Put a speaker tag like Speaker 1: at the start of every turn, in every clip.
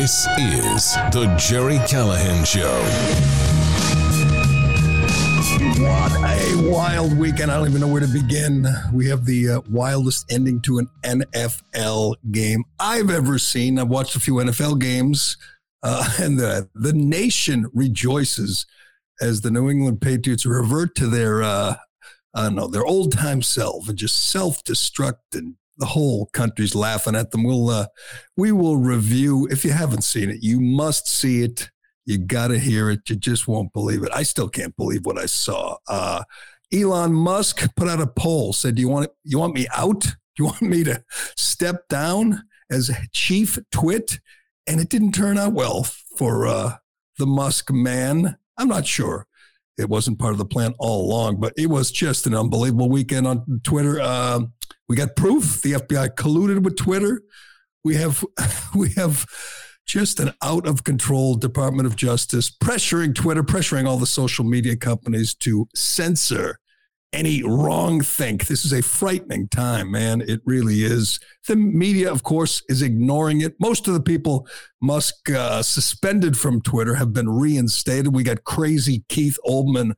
Speaker 1: This is the Gerry Callahan Show.
Speaker 2: What a wild weekend. I don't even know where to begin. We have the uh, wildest ending to an NFL game I've ever seen. I've watched a few NFL games, uh, and the, the nation rejoices as the New England Patriots revert to their, uh, I don't know, their old time self and just self destruct and the whole country's laughing at them. We'll uh, we will review. If you haven't seen it, you must see it. You got to hear it. You just won't believe it. I still can't believe what I saw. Uh, Elon Musk put out a poll. Said, "Do you want you want me out? Do you want me to step down as chief twit?" And it didn't turn out well for uh, the Musk man. I'm not sure. It wasn't part of the plan all along, but it was just an unbelievable weekend on Twitter. Uh, we got proof the FBI colluded with Twitter. We have we have just an out of control Department of Justice pressuring Twitter, pressuring all the social media companies to censor any wrong think. This is a frightening time, man. It really is. The media, of course, is ignoring it. Most of the people Musk uh, suspended from Twitter have been reinstated. We got crazy Keith Olbermann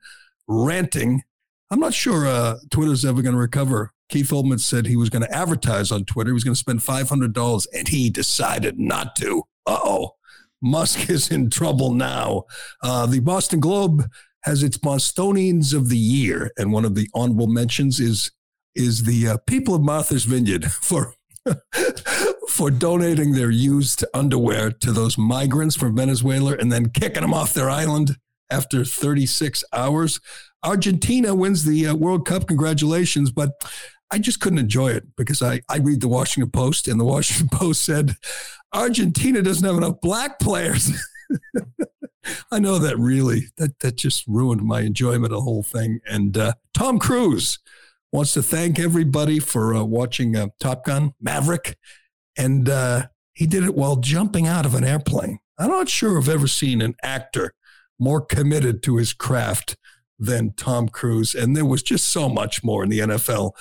Speaker 2: ranting. I'm not sure uh, Twitter's ever going to recover Keith Olbermann said he was going to advertise on Twitter. He was going to spend $500 and he decided not to. Uh oh. Musk is in trouble now. Uh, the Boston Globe has its Bostonians of the Year, and one of the honorable mentions is is the uh, people of Martha's Vineyard for for donating their used underwear to those migrants from Venezuela and then kicking them off their island after 36 hours. Argentina wins the uh, World Cup. Congratulations. But I just couldn't enjoy it because I, I read the Washington Post, and the Washington Post said Argentina doesn't have enough black players. I know that really that that just ruined my enjoyment of the whole thing. And uh, Tom Cruise wants to thank everybody for uh, watching uh, Top Gun Maverick, and uh, he did it while jumping out of an airplane. I'm not sure I've ever seen an actor more committed to his craft than Tom Cruise, and there was just so much more in the NFL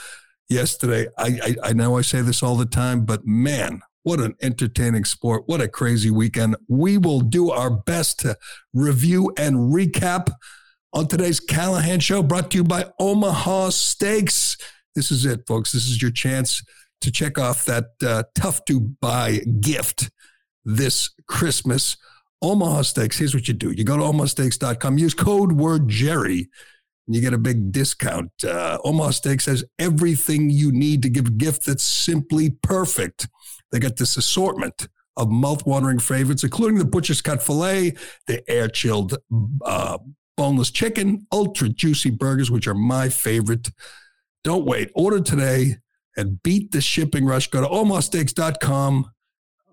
Speaker 2: yesterday. I, I, I know I say this all the time, but man, what an entertaining sport. What a crazy weekend. We will do our best to review and recap on today's Callahan Show, brought to you by Omaha Steaks. This is it, folks. This is your chance to check off that uh, tough to buy gift this Christmas. Omaha Steaks, here's what you do you go to omahasteaks.com, use code word Gerry, and you get a big discount. Uh, Omaha Steaks has everything you need to give a gift that's simply perfect. They got this assortment of mouth-watering favorites, including the butcher's cut filet, the air-chilled uh, boneless chicken, ultra juicy burgers, which are my favorite. Don't wait. Order today and beat the shipping rush. Go to omahasteaks.com.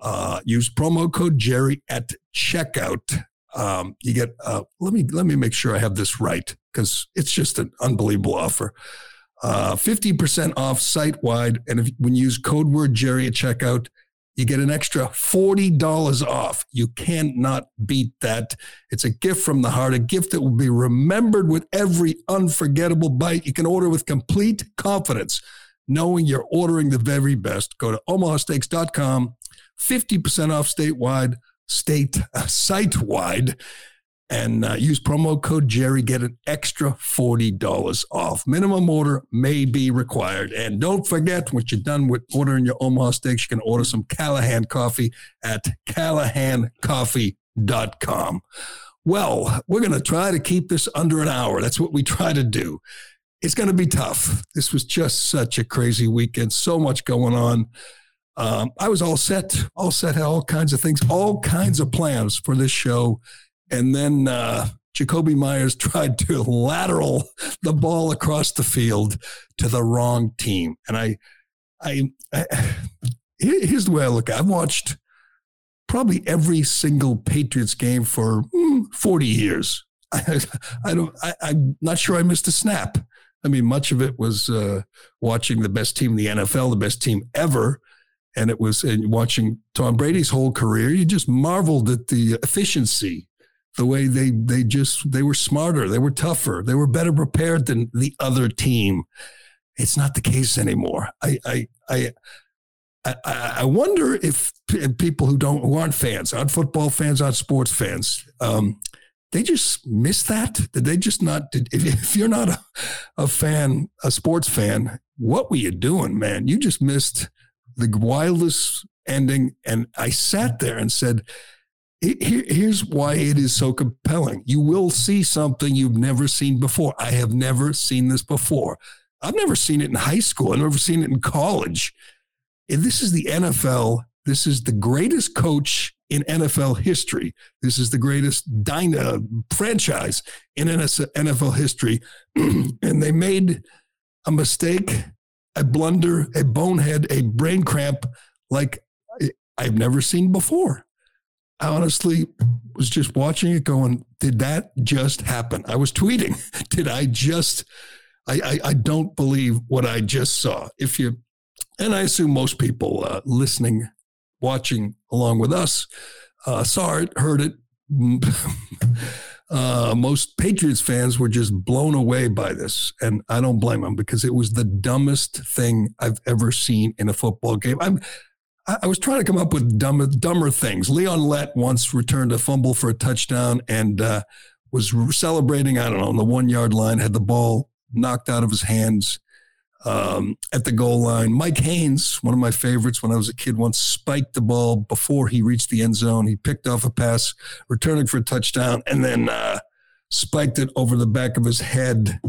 Speaker 2: Uh, use promo code Gerry at checkout. Um, you get. Uh, let me let me make sure I have this right because it's just an unbelievable offer. Uh, 50% off site wide. And if, when you use code word Gerry at checkout, you get an extra $40 off. You cannot beat that. It's a gift from the heart, a gift that will be remembered with every unforgettable bite. You can order with complete confidence, knowing you're ordering the very best. Go to omahasteaks.com, 50% off statewide, state, uh, site wide and uh, use promo code Gerry. Get an extra $40 off. Minimum order may be required. And don't forget, once you're done with ordering your Omaha steaks, you can order some Callahan coffee at callahancoffee.com. Well, we're going to try to keep this under an hour. That's what we try to do. It's going to be tough. This was just such a crazy weekend, so much going on. Um, I was all set, all set, had all kinds of things, all kinds of plans for this show and then uh, Jakobi Meyers tried to lateral the ball across the field to the wrong team. And I, I, I here's the way I look. At it. I've watched probably every single Patriots game for mm, 40 years. I, I don't. I, am not sure I missed a snap. I mean, much of it was uh, watching the best team in the NFL, the best team ever, and it was and watching Tom Brady's whole career. You just marveled at the efficiency the way they they just they were smarter, they were tougher, they were better prepared than the other team. It's not the case anymore. I I I I, wonder if people who don't who aren't fans, aren't football fans, aren't sports fans, um, they just miss that. Did they just not? Did, if, if you're not a, a fan, a sports fan, what were you doing, man? You just missed the wildest ending. And I sat there and said, here, here's why it is so compelling. You will see something you've never seen before. I have never seen this before. I've never seen it in high school. I've never seen it in college. And this is the NFL. This is the greatest coach in NFL history. This is the greatest dyna franchise in NFL history. and they made a mistake, a blunder, a bonehead, a brain cramp like I've never seen before. I honestly was just watching it going, did that just happen? I was tweeting, did I just, I, I, I don't believe what I just saw. If you, and I assume most people uh, listening, watching along with us uh, saw it, heard it. uh, most Patriots fans were just blown away by this. And I don't blame them because it was the dumbest thing I've ever seen in a football game. I'm, I was trying to come up with dumber, dumber things. Leon Lett once returned a fumble for a touchdown and uh, was celebrating, I don't know, on the one yard line, had the ball knocked out of his hands um, at the goal line. Mike Haynes, one of my favorites when I was a kid, once spiked the ball before he reached the end zone. He picked off a pass, returning for a touchdown, and then uh, spiked it over the back of his head,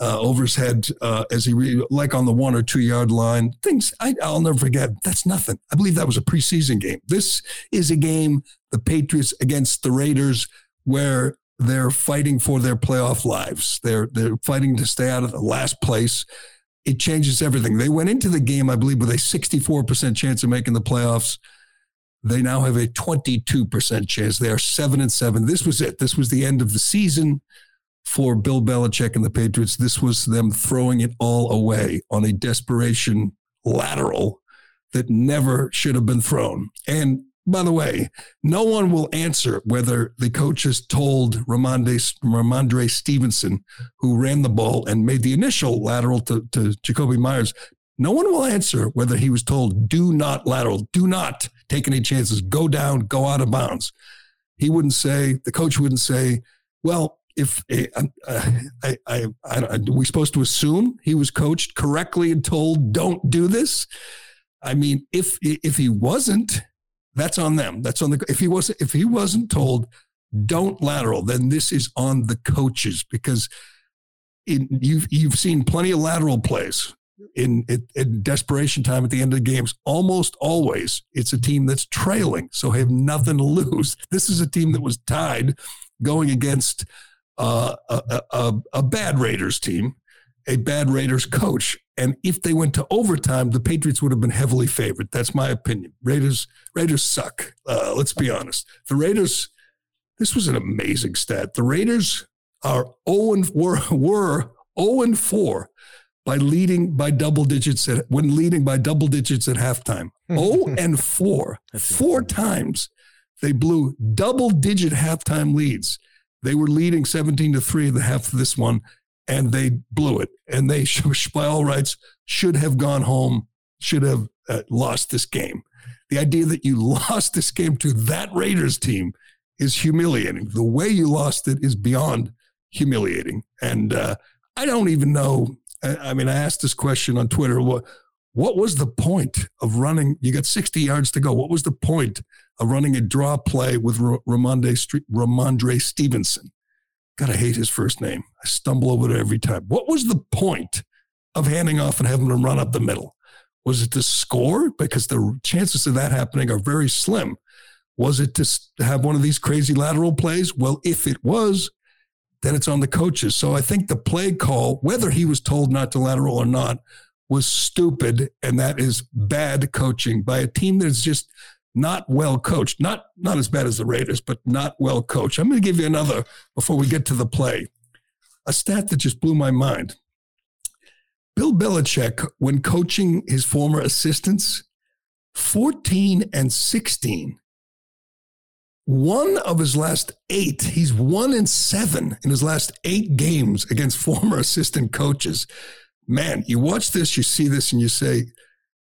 Speaker 2: uh, over his head uh, as he re- like on the one or two yard line. Things I, will never forget. That's nothing. I believe that was a preseason game. This is a game the Patriots against the Raiders where they're fighting for their playoff lives. They're they're fighting to stay out of the last place. It changes everything. They went into the game, I believe, with a 64% chance of making the playoffs. They now have a 22% chance. They are seven and seven. This was it. This was the end of the season for Bill Belichick and the Patriots. This was them throwing it all away on a desperation lateral that never should have been thrown. And by the way, no one will answer whether the coaches told Rhamondre, Rhamondre Stevenson, who ran the ball and made the initial lateral to, to Jakobi Meyers, no one will answer whether he was told, do not lateral, do not take any chances, go down, go out of bounds. He wouldn't say, the coach wouldn't say, well, if uh, I, I, I, are we supposed to assume he was coached correctly and told, don't do this? I mean, if if he wasn't, that's on them. That's on the if he wasn't if he wasn't told, don't lateral, then this is on the coaches because in, you've you've seen plenty of lateral plays in, in, in, desperation time at the end of the games, almost always it's a team that's trailing, so have nothing to lose. This is a team that was tied going against uh, a, a, a bad Raiders team, a bad Raiders coach. And if they went to overtime, the Patriots would have been heavily favored. That's my opinion. Raiders Raiders suck. Uh, let's be honest. The Raiders. This was an amazing stat. The Raiders are 0 and were were 0 and 4 by leading by double digits at, when leading by double digits at halftime. oh and 4. That's four times they blew double digit halftime leads. They were leading 17 to 3 at the half of this one and they blew it. And they by all rights should have gone home, should have uh, lost this game. The idea that you lost this game to that Raiders team is humiliating. The way you lost it is beyond humiliating. And uh, I don't even know I mean, I asked this question on Twitter. What what was the point of running? You got 60 yards to go. What was the point of running a draw play with Rhamondre, Rhamondre Stevenson? Gotta hate his first name. I stumble over it every time. What was the point of handing off and having him run up the middle? Was it to score? Because the chances of that happening are very slim. Was it to have one of these crazy lateral plays? Well, if it was, then it's on the coaches. So I think the play call, whether he was told not to lateral or not, was stupid, and that is bad coaching by a team that's just not well coached. Not not as bad as the Raiders, but not well coached. I'm going to give you another before we get to the play. A stat that just blew my mind. Bill Belichick, when coaching his former assistants, 14 and 16 one of his last eight, he's one in seven in his last eight games against former assistant coaches. Man, you watch this, you see this, and you say,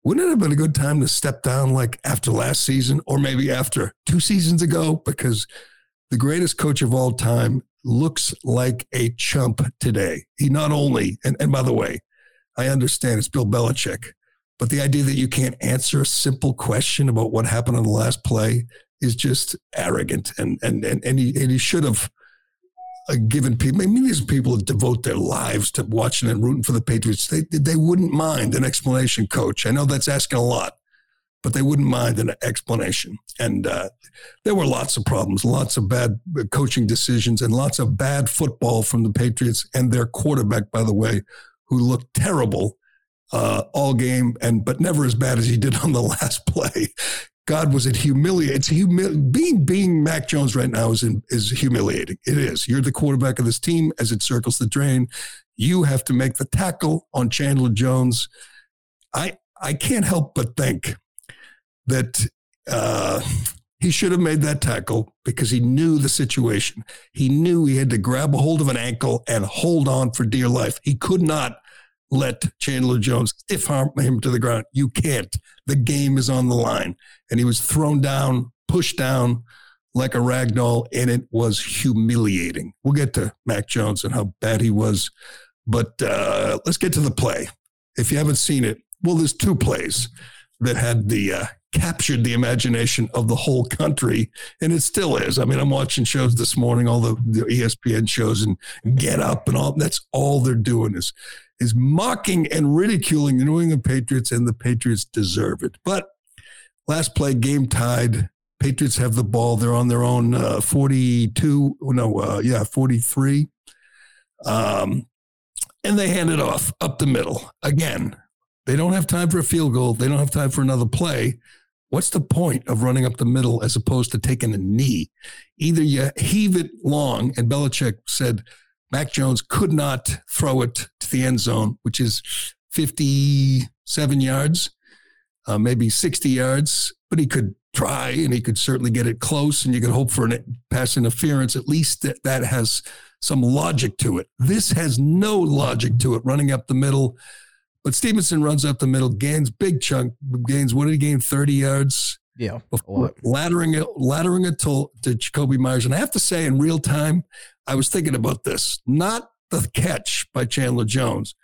Speaker 2: wouldn't it have been a good time to step down like after last season or maybe after two seasons ago? Because the greatest coach of all time looks like a chump today. He not only, and, and by the way, I understand it's Bill Belichick, but the idea that you can't answer a simple question about what happened on the last play is just arrogant. And and and, and he and he should have given people. Mean, these people devote their lives to watching and rooting for the Patriots. They they wouldn't mind an explanation, coach. I know that's asking a lot, but they wouldn't mind an explanation. And uh, there were lots of problems, lots of bad uh, coaching decisions, and lots of bad football from the Patriots and their quarterback, by the way, who looked terrible uh, all game, and but never as bad as he did on the last play. God, was it humiliating? It's humi- being being Mac Jones right now is in, is humiliating. It is. You're the quarterback of this team as it circles the drain. You have to make the tackle on Chandler Jones. I I can't help but think that uh, he should have made that tackle because he knew the situation. He knew he had to grab a hold of an ankle and hold on for dear life. He could not let Chandler Jones stiff arm him to the ground. You can't. The game is on the line. And he was thrown down, pushed down like a rag doll, and it was humiliating. We'll get to Mac Jones and how bad he was. But uh, let's get to the play. If you haven't seen it, well, there's two plays that had the uh, captured the imagination of the whole country, and it still is. I mean, I'm watching shows this morning, all the, the ESPN shows, and Get Up, and all. That's all they're doing is is mocking and ridiculing the New England Patriots, and the Patriots deserve it. But last play, game tied. Patriots have the ball. They're on their own uh, 42. No, uh, yeah, 43. Um, and they hand it off up the middle again. They don't have time for a field goal. They don't have time for another play. What's the point of running up the middle as opposed to taking a knee? Either you heave it long, and Belichick said Mac Jones could not throw it to the end zone, which is 57 yards, uh, maybe 60 yards, but he could try and he could certainly get it close and you could hope for a pass interference. At least that, that has some logic to it. This has no logic to it, running up the middle. But Stevenson runs up the middle, gains big chunk, gains, what did he gain? 30 yards?
Speaker 3: Yeah.
Speaker 2: Laddering it, laddering it to, to Jakobi Meyers. And I have to say, in real time, I was thinking about this, not the catch by Chandler Jones,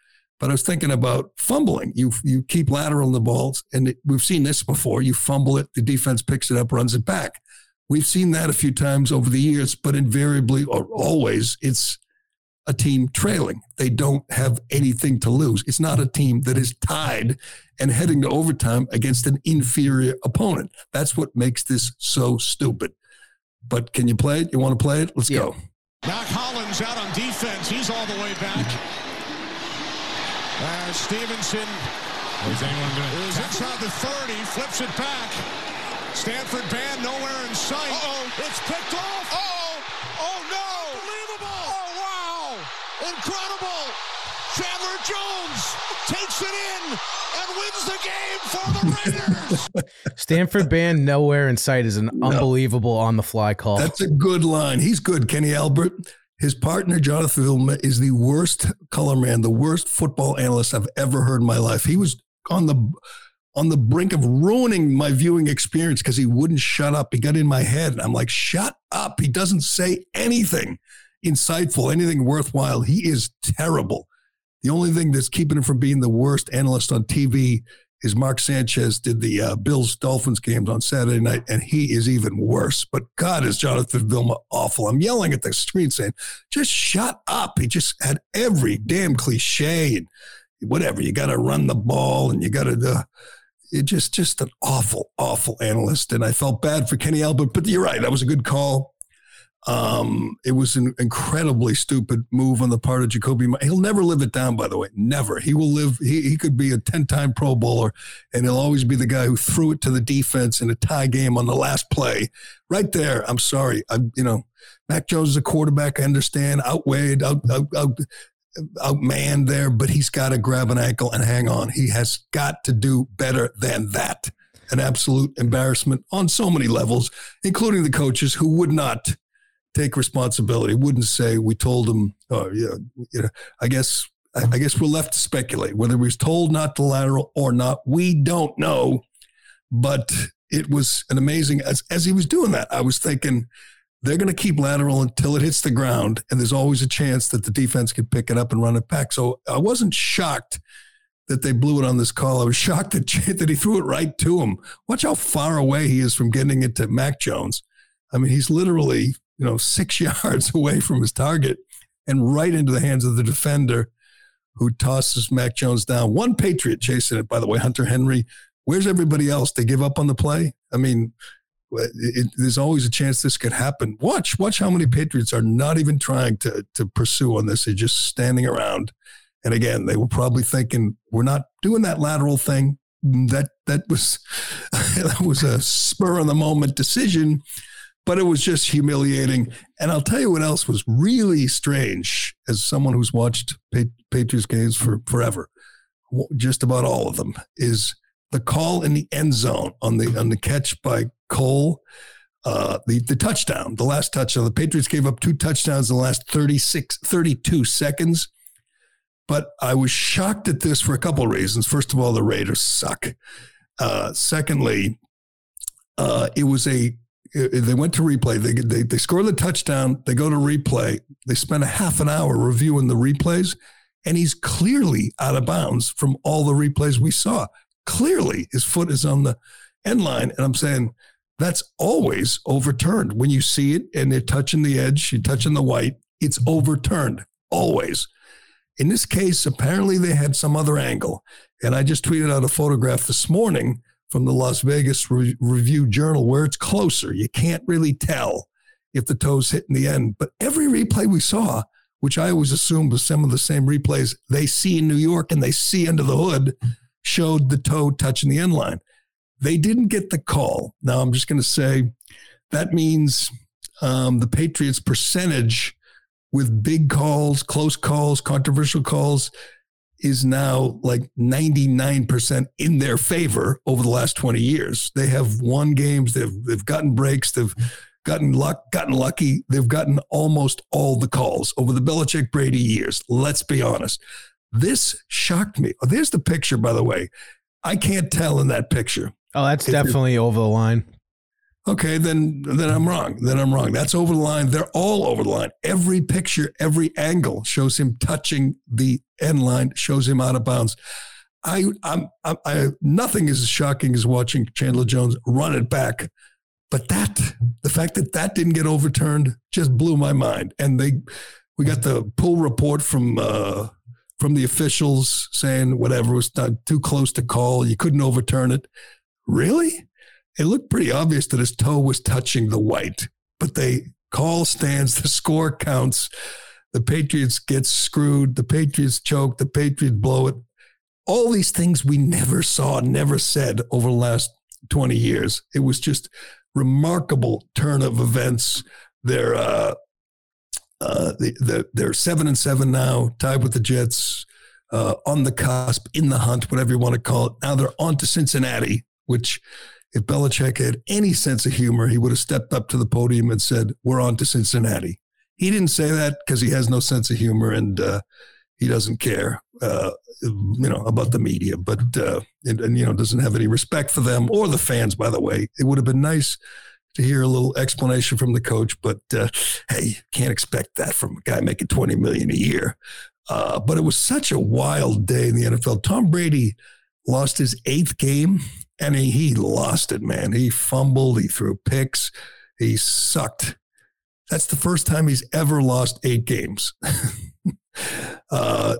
Speaker 2: but I was thinking about fumbling. You you keep lateraling the balls, and it, we've seen this before. You fumble it, the defense picks it up, runs it back. We've seen that a few times over the years, but invariably or always, it's a team trailing. They don't have anything to lose. It's not a team that is tied and heading to overtime against an inferior opponent. That's what makes this so stupid. But can you play it? You want to play it? Let's yeah. go.
Speaker 4: Mack Hollins out on defense. He's all the way back. Uh, Stevenson is, is inside the 30, flips it back. Stanford band nowhere in sight.
Speaker 5: Uh-oh.
Speaker 4: It's picked off.
Speaker 5: Oh, oh no.
Speaker 4: Unbelievable.
Speaker 5: Oh, wow. Incredible. Chandler Jones takes it in and wins the game for the Raiders.
Speaker 3: Stanford band nowhere in sight is an no. unbelievable on the fly call.
Speaker 2: That's a good line. He's good, Kenny Albert. His partner, Jonathan Vilma, is the worst color man, the worst football analyst I've ever heard in my life. He was on the on the brink of ruining my viewing experience because he wouldn't shut up. He got in my head. And I'm like, shut up. He doesn't say anything insightful, anything worthwhile. He is terrible. The only thing that's keeping him from being the worst analyst on TV is Mark Sanchez did the uh, Bills Dolphins games on Saturday night, and he is even worse. But God, is Jonathan Vilma awful? I'm yelling at the screen saying, just shut up. He just had every damn cliche and whatever. You got to run the ball and you got to. Uh, it just just an awful, awful analyst. And I felt bad for Kenny Albert, but you're right. That was a good call. Um, it was an incredibly stupid move on the part of Jakobi. He'll never live it down, by the way. Never. He will live. He, he could be a 10 time Pro Bowler, and he'll always be the guy who threw it to the defense in a tie game on the last play. Right there. I'm sorry. I'm, you know, Mac Jones is a quarterback. I understand. Outweighed, out, out, out, outmanned there, but he's got to grab an ankle and hang on. He has got to do better than that. An absolute embarrassment on so many levels, including the coaches who would not take responsibility. Wouldn't say we told him. Oh, yeah, you know. I guess I, I guess we're left to speculate whether he was told not to lateral or not. We don't know, but it was an amazing as as he was doing that. I was thinking they're going to keep lateral until it hits the ground, and there's always a chance that the defense could pick it up and run it back. So I wasn't shocked that they blew it on this call. I was shocked that that he threw it right to him. Watch how far away he is from getting it to Mac Jones. I mean, he's literally you know six yards away from his target and right into the hands of the defender who tosses Mac Jones down. One Patriot chasing it, by the way, Hunter Henry. Where's everybody else? They give up on the play. I mean, it, it, there's always a chance this could happen. Watch, watch how many Patriots are not even trying to to pursue on this. They're just standing around. And again, they were probably thinking, "We're not doing that lateral thing." That that was that was a spur of the moment decision, but it was just humiliating. And I'll tell you what else was really strange, as someone who's watched Patriots games for forever, just about all of them, is the call in the end zone on the on the catch by Cole, uh, the the touchdown, the last touchdown. The Patriots gave up two touchdowns in the last 36, 32 seconds. But I was shocked at this for a couple of reasons. First of all, the Raiders suck. Uh, secondly, uh, it was a they went to replay. They, they they score the touchdown. They go to replay. They spend a half an hour reviewing the replays, and he's clearly out of bounds from all the replays we saw. Clearly, his foot is on the end line. And I'm saying that's always overturned. When you see it and they're touching the edge, you're touching the white, it's overturned always. In this case, apparently they had some other angle. And I just tweeted out a photograph this morning from the Las Vegas Re- Review Journal where it's closer. You can't really tell if the toes hit in the end. But every replay we saw, which I always assumed was some of the same replays they see in New York and they see under the hood, showed the toe touching the end line. They didn't get the call. Now, I'm just going to say that means um, the Patriots' percentage with big calls, close calls, controversial calls is now like 99% in their favor over the last 20 years. They have won games, they've, they've gotten breaks, they've gotten luck, gotten lucky. They've gotten almost all the calls over the Belichick Brady years. Let's be honest. This shocked me. Oh, there's the picture, by the way. I can't tell in that picture.
Speaker 3: Oh, that's definitely over the line.
Speaker 2: Okay, then then I'm wrong. Then I'm wrong. That's over the line. They're all over the line. Every picture, every angle shows him touching the end line, shows him out of bounds. I, I'm, I'm I, nothing is as shocking as watching Chandler Jones run it back, but that the fact that that didn't get overturned just blew my mind. And they, we got the pull report from uh, from the officials saying whatever was not too close to call. You couldn't overturn it. Really? It looked pretty obvious that his toe was touching the white, but they call stands, the score counts. The Patriots get screwed. The Patriots choke. The Patriots blow it. All these things we never saw, never said over the last 20 years. It was just remarkable turn of events. Their uh, uh, the, the, they're seven and seven now, tied with the Jets, uh, on the cusp, in the hunt, whatever you want to call it. Now they're on to Cincinnati, which if Belichick had any sense of humor, he would have stepped up to the podium and said, "We're on to Cincinnati." He didn't say that because he has no sense of humor and uh, he doesn't care, uh, you know, about the media, but uh, and, and, you know doesn't have any respect for them or the fans. By the way, it would have been nice to hear a little explanation from the coach. But uh, hey, can't expect that from a guy making twenty million a year. Uh, but it was such a wild day in the NFL. Tom Brady lost his eighth game, and he, he lost it, man. He fumbled, he threw picks, he sucked. That's the first time he's ever lost eight games. Uh,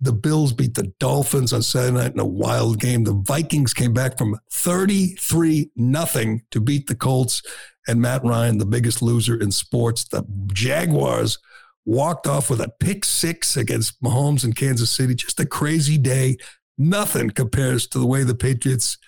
Speaker 2: the Bills beat the Dolphins on Saturday night in a wild game. The Vikings came back from 33 nothing to beat the Colts and Matt Ryan, the biggest loser in sports. The Jaguars walked off with a pick six against Mahomes in Kansas City. Just a crazy day. Nothing compares to the way the Patriots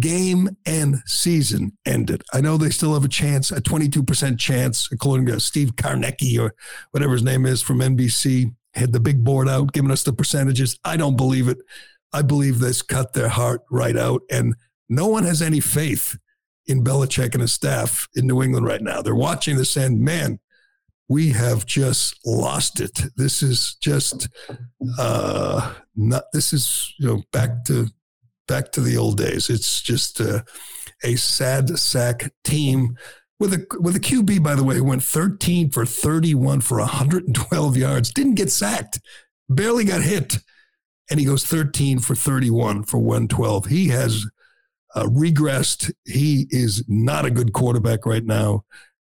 Speaker 2: game and season ended. I know they still have a chance, a 22% chance, according to Steve Kornacki or whatever his name is from NBC, had the big board out giving us the percentages. I don't believe it. I believe this cut their heart right out. And no one has any faith in Belichick and his staff in New England right now. They're watching this and man, we have just lost it. This is just uh, not. This is you know back to back to the old days. It's just uh, a sad sack team with a with a QB. By the way, who went 13 for 31 for 112 yards. Didn't get sacked. Barely got hit, and he goes 13 for 31 for 112. He has uh, regressed. He is not a good quarterback right now.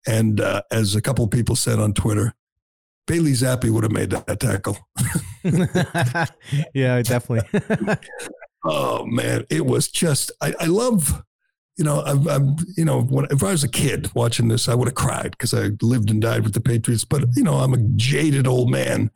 Speaker 2: And uh, as a couple people said on Twitter, Bailey Zappe would have made that tackle.
Speaker 3: yeah, definitely.
Speaker 2: oh man, it was just I, I love. You know, I'm, I'm you know, when, if I was a kid watching this, I would have cried because I lived and died with the Patriots. But you know, I'm a jaded old man,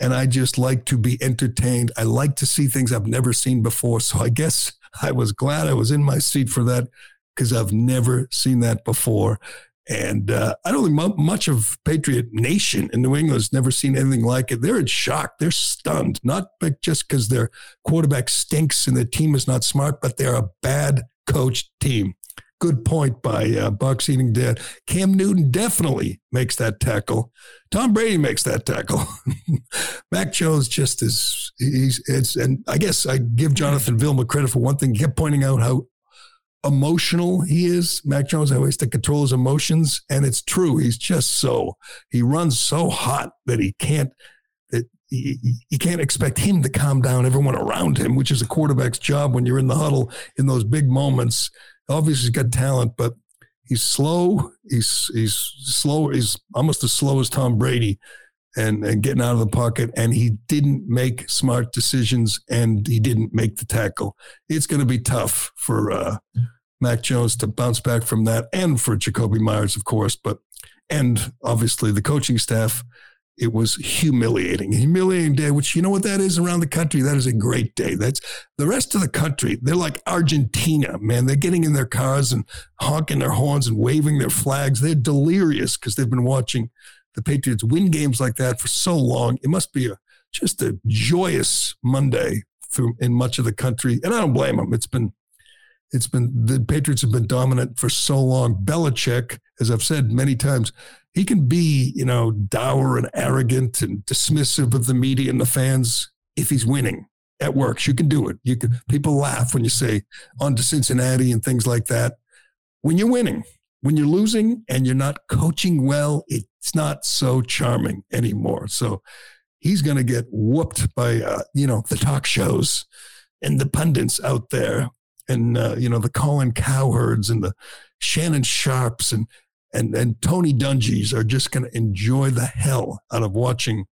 Speaker 2: and I just like to be entertained. I like to see things I've never seen before. So I guess I was glad I was in my seat for that because I've never seen that before. And uh, I don't think much of Patriot Nation in New England has never seen anything like it. They're in shock. They're stunned, not just because their quarterback stinks and their team is not smart, but they're a bad coached team. Good point by uh, Bucks eating dead. Cam Newton definitely makes that tackle. Tom Brady makes that tackle. Mac Jones just is he's it's and I guess I give Jonathan Vilma credit for one thing. He kept pointing out how emotional he is. Mac Jones always to control his emotions, and it's true. He's just so he runs so hot that he can't that you can't expect him to calm down everyone around him, which is a quarterback's job when you're in the huddle in those big moments. Obviously, he's got talent, but he's slow. He's he's slow. He's almost as slow as Tom Brady. And, and getting out of the pocket, and he didn't make smart decisions, and he didn't make the tackle. It's going to be tough for uh, Mac Jones to bounce back from that, and for Jakobi Meyers, of course, but and obviously the coaching staff. It was humiliating, humiliating day. Which you know what that is around the country. That is a great day. That's the rest of the country. They're like Argentina, man. They're getting in their cars and honking their horns and waving their flags. They're delirious because they've been watching the Patriots win games like that for so long. It must be a just a joyous Monday through in much of the country, and I don't blame them. It's been it's been the Patriots have been dominant for so long. Belichick, as I've said many times, he can be, you know, dour and arrogant and dismissive of the media and the fans if he's winning. It works. You can do it. You can people laugh when you say on to Cincinnati and things like that. When you're winning, when you're losing and you're not coaching well, it's not so charming anymore. So he's going to get whooped by uh, you know the talk shows and the pundits out there and uh, you know the Colin Cowherds and the Shannon Sharpes and and and Tony Dungy's are just going to enjoy the hell out of watching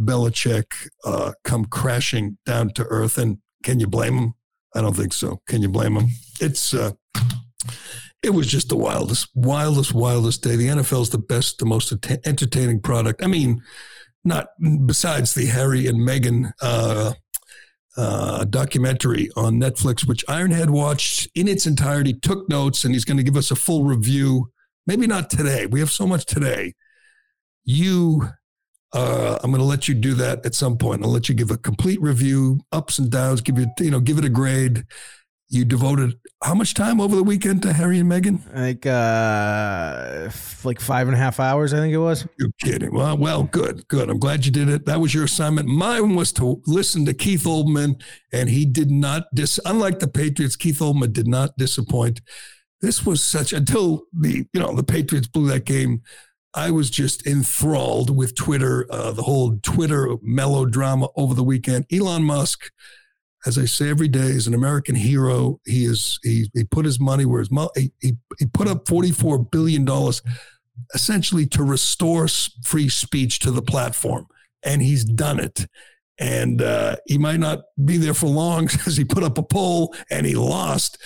Speaker 2: Belichick uh, come crashing down to earth. And can you blame him? I don't think so. Can you blame him? It's uh, it was just the wildest, wildest, wildest day. The NFL is the best, the most entertaining product. I mean, not besides the Harry and Meghan uh, uh, documentary on Netflix, which Ironhead watched in its entirety, took notes, and he's going to give us a full review. Maybe not today. We have so much today. You, uh, I'm going to let you do that at some point. I'll let you give a complete review, ups and downs, give you, you know, give it a grade you devoted how much time over the weekend to Harry and Meghan?
Speaker 3: Like uh like five and a half hours, I think it was.
Speaker 2: You're kidding. Well, well, good, good. I'm glad you did it. That was your assignment. Mine was to listen to Keith Olbermann, and he did not dis unlike the Patriots, Keith Olbermann did not disappoint. This was such until the you know the Patriots blew that game. I was just enthralled with Twitter, uh, the whole Twitter melodrama over the weekend. Elon Musk as I say every day, is an American hero. He is he he put his money where his mouth. He, he, he put up forty four billion dollars, essentially to restore free speech to the platform, and he's done it. And uh, he might not be there for long because he put up a poll and he lost.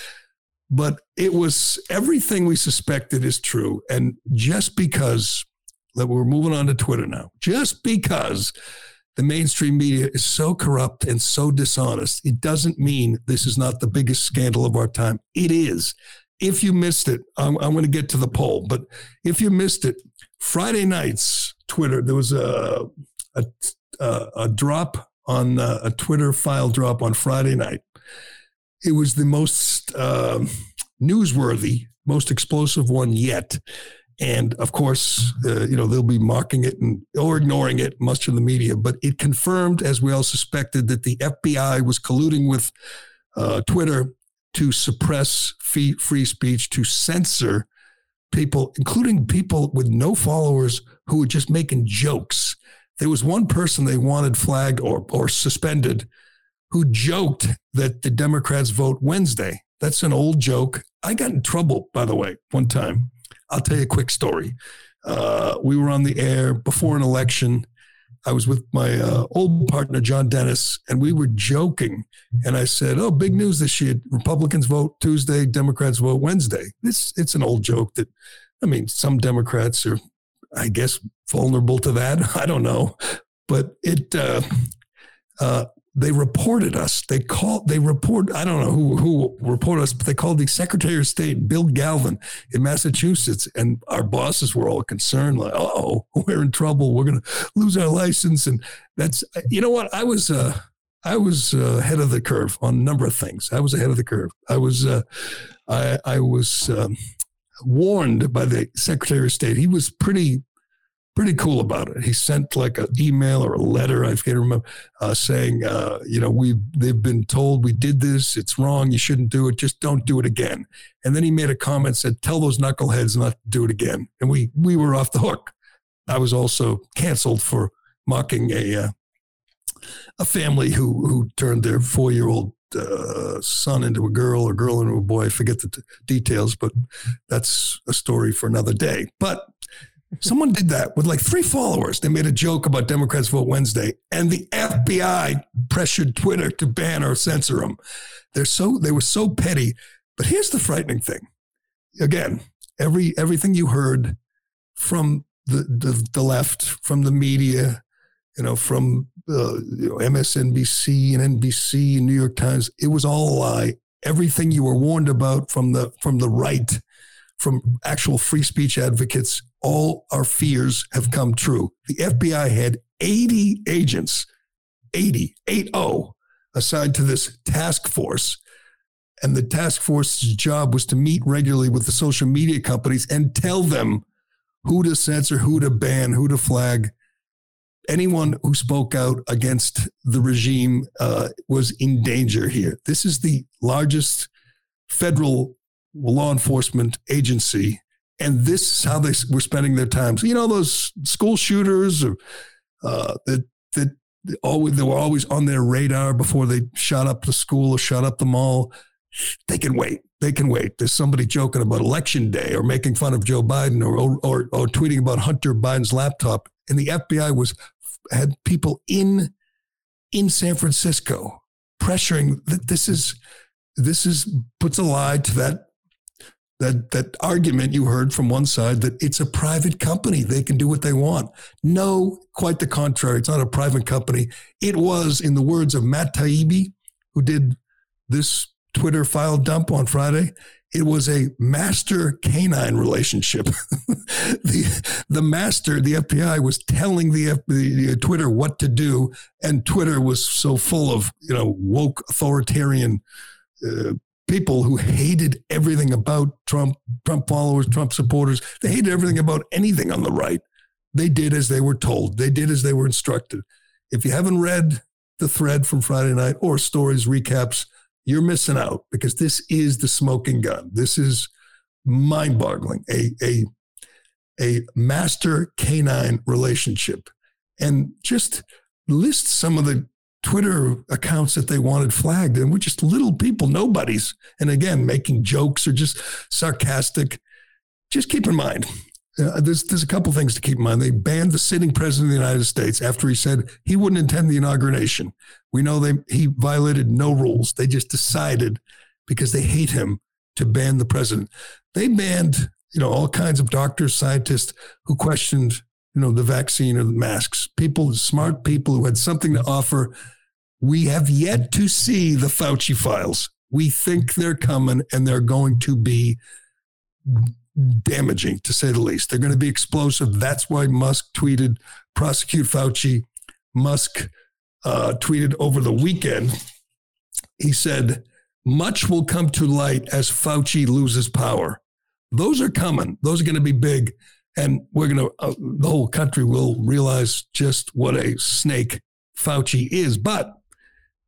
Speaker 2: But it was everything we suspected is true. And just because that we're moving on to Twitter now, just because the mainstream media is so corrupt and so dishonest. It doesn't mean this is not the biggest scandal of our time. It is. If you missed it, I'm, I'm going to get to the poll, but if you missed it, Friday nights, Twitter, there was a, a, a drop on uh, a Twitter file drop on Friday night. It was the most uh, newsworthy, most explosive one yet. And of course, uh, you know, they'll be mocking it and or ignoring it, much of the media. But it confirmed, as we all suspected, that the FBI was colluding with uh, Twitter to suppress free, free speech, to censor people, including people with no followers who were just making jokes. There was one person they wanted flagged or, or suspended who joked that the Democrats vote Wednesday. That's an old joke. I got in trouble, by the way, one time. I'll tell you a quick story. Uh, we were on the air before an election. I was with my uh, old partner, John Dennis, and we were joking. And I said, Oh, big news this year. Republicans vote Tuesday, Democrats vote Wednesday. It's, it's an old joke that, I mean, some Democrats are, I guess, vulnerable to that. I don't know. But it, uh, uh, they reported us. They called, they report, I don't know who, who reported us, but they called the Secretary of State, Bill Galvin in Massachusetts. And our bosses were all concerned, like, oh, we're in trouble. We're going to lose our license. And that's, you know what? I was, uh, I was uh, ahead of the curve on a number of things. I was ahead of the curve. I was, uh, I, I was um, warned by the Secretary of State. He was pretty pretty cool about it. He sent like an email or a letter, I can't remember, uh, saying, uh, you know, we they've been told we did this, it's wrong, you shouldn't do it, just don't do it again. And then he made a comment said, tell those knuckleheads not to do it again. And we we were off the hook. I was also canceled for mocking a uh, a family who who turned their four year old uh, son into a girl or girl into a boy. I forget the t- details, but that's a story for another day. But Someone did that with like three followers. They made a joke about Democrats vote Wednesday, and the FBI pressured Twitter to ban or censor them. They're so they were so petty. But here's the frightening thing. Again, every everything you heard from the the, the left, from the media, you know, from uh, you know, MSNBC and NBC and New York Times, it was all a lie. Everything you were warned about from the from the right, from actual free speech advocates, all our fears have come true. The FBI had 80 agents, 80, 80 assigned to this task force. And the task force's job was to meet regularly with the social media companies and tell them who to censor, who to ban, who to flag. Anyone who spoke out against the regime uh, was in danger here. This is the largest federal law enforcement agency and this is how they were spending their time. So, you know, those school shooters or, uh, that, that always, they were always on their radar before they shot up the school or shot up the mall. They can wait. They can wait. There's somebody joking about election day or making fun of Joe Biden or, or, or, or tweeting about Hunter Biden's laptop. And the FBI was, had people in, in San Francisco pressuring that this is, this is puts a lie to that that that argument you heard from one side that it's a private company they can do what they want no quite the contrary it's not a private company it was in the words of matt taibbi who did this twitter file dump on friday it was a master canine relationship. the the master, the FBI, was telling the, the, Twitter what to do, and Twitter was so full of you know woke authoritarian uh, people who hated everything about Trump, Trump followers, Trump supporters. They hated everything about anything on the right. They did as they were told. They did as they were instructed. If you haven't read the thread from Friday night or stories recaps, you're missing out because this is the smoking gun. This is mind-boggling. A a a master canine relationship, and just list some of the Twitter accounts that they wanted flagged, and we're just little people, nobodies. And again, making jokes or just sarcastic. Just keep in mind, uh, there's there's a couple things to keep in mind. They banned the sitting president of the United States after he said he wouldn't attend the inauguration. We know they he violated no rules. They just decided because they hate him to ban the president. They banned you know all kinds of doctors, scientists who questioned you know, the vaccine or the masks. People, smart people who had something to offer. We have yet to see the Fauci files. We think they're coming and they're going to be damaging, to say the least. They're going to be explosive. That's why Musk tweeted, prosecute Fauci. Musk uh, tweeted over the weekend. He said, much will come to light as Fauci loses power. Those are coming. Those are going to be big. And we're going to, uh, the whole country will realize just what a snake Fauci is. But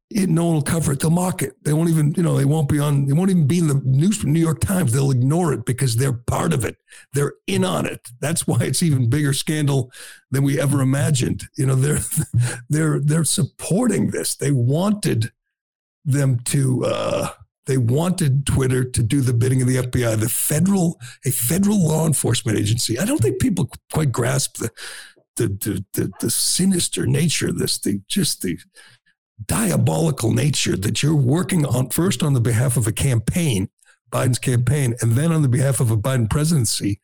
Speaker 2: it, no one will cover it. They'll mock it. They won't even, you know, they won't be on, they won't even be in the news, New York Times. They'll ignore it because they're part of it. They're in on it. That's why it's even bigger scandal than we ever imagined. You know, they're, they're, they're supporting this. They wanted them to, uh, they wanted Twitter to do the bidding of the FBI, the federal, a federal law enforcement agency. I don't think people quite grasp the, the, the, the, the sinister nature of this, the, just the, diabolical nature that you're working on first on the behalf of a campaign, Biden's campaign, and then on the behalf of a Biden presidency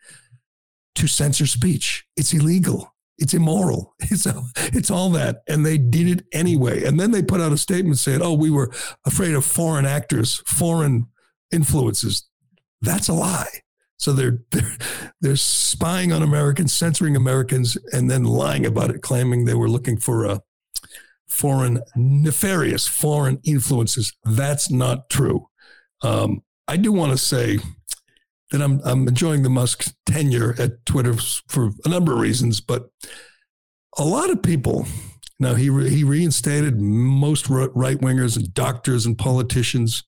Speaker 2: to censor speech. It's illegal. It's immoral. It's it's all that, and they did it anyway. And then they put out a statement saying, "Oh, we were afraid of foreign actors, foreign influences." That's a lie. So they're they're they're spying on Americans, censoring Americans, and then lying about it, claiming they were looking for a foreign, nefarious foreign influences. That's not true. Um, I do want to say that I'm, I'm enjoying the Musk tenure at Twitter for a number of reasons, but a lot of people now he re, he reinstated most right wingers and doctors and politicians,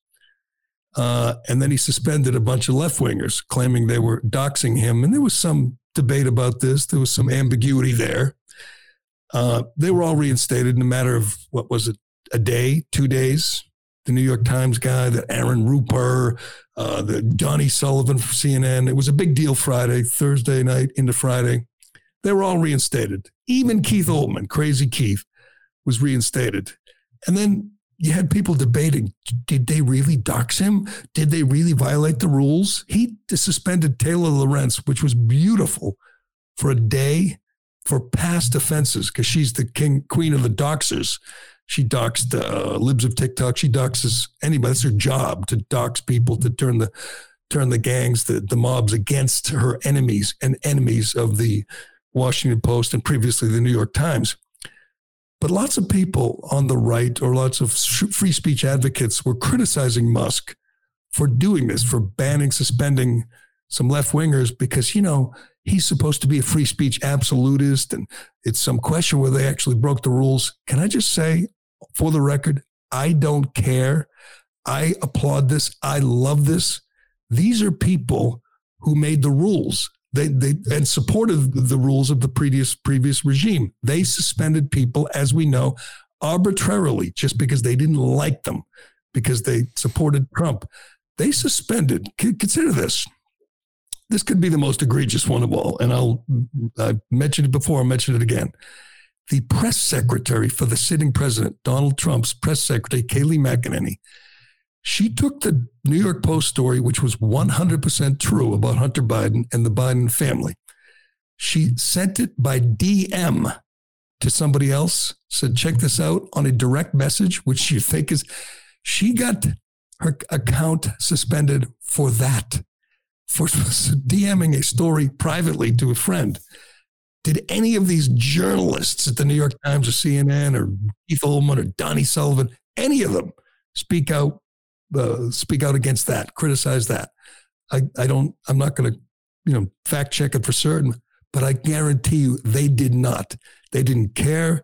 Speaker 2: uh, and then he suspended a bunch of left wingers, claiming they were doxing him. And there was some debate about this. There was some ambiguity there. Uh, they were all reinstated in a matter of what was it, a day, two days. The New York Times guy, the Aaron Rupar, uh, the Donnie Sullivan from CNN. It was a big deal Friday, Thursday night into Friday. They were all reinstated. Even Keith Olbermann, crazy Keith, was reinstated. And then you had people debating did they really dox him? Did they really violate the rules? He suspended Taylor Lorenz, which was beautiful, for a day for past offenses because she's the king queen of the doxers. She doxed uh, libs of TikTok. She doxes anybody. That's her job to dox people to turn the turn the gangs, the, the mobs against her enemies and enemies of the Washington Post and previously the New York Times. But lots of people on the right or lots of free speech advocates were criticizing Musk for doing this, for banning, suspending some left wingers because, you know, he's supposed to be a free speech absolutist and it's some question where they actually broke the rules. Can I just say, for the record, I don't care. I applaud this. I love this. These are people who made the rules. They, they and supported the rules of the previous previous regime. They suspended people, as we know, arbitrarily just because they didn't like them, because they supported Trump. They suspended. Consider this: this could be the most egregious one of all. And I'll, I mentioned it before, I'll mention it again. The press secretary for the sitting president, Donald Trump's press secretary, Kayleigh McEnany, she took the New York Post story, which was 100% true about Hunter Biden and the Biden family. She sent it by DM to somebody else, said, check this out on a direct message, which you think is, she got her account suspended for that for DMing a story privately to a friend. Did any of these journalists at the New York Times or CNN or Keith Olbermann or Donnie Sullivan, any of them, speak out, uh, speak out against that, criticize that? I, I don't. I'm not going to, you know, fact check it for certain, but I guarantee you they did not. They didn't care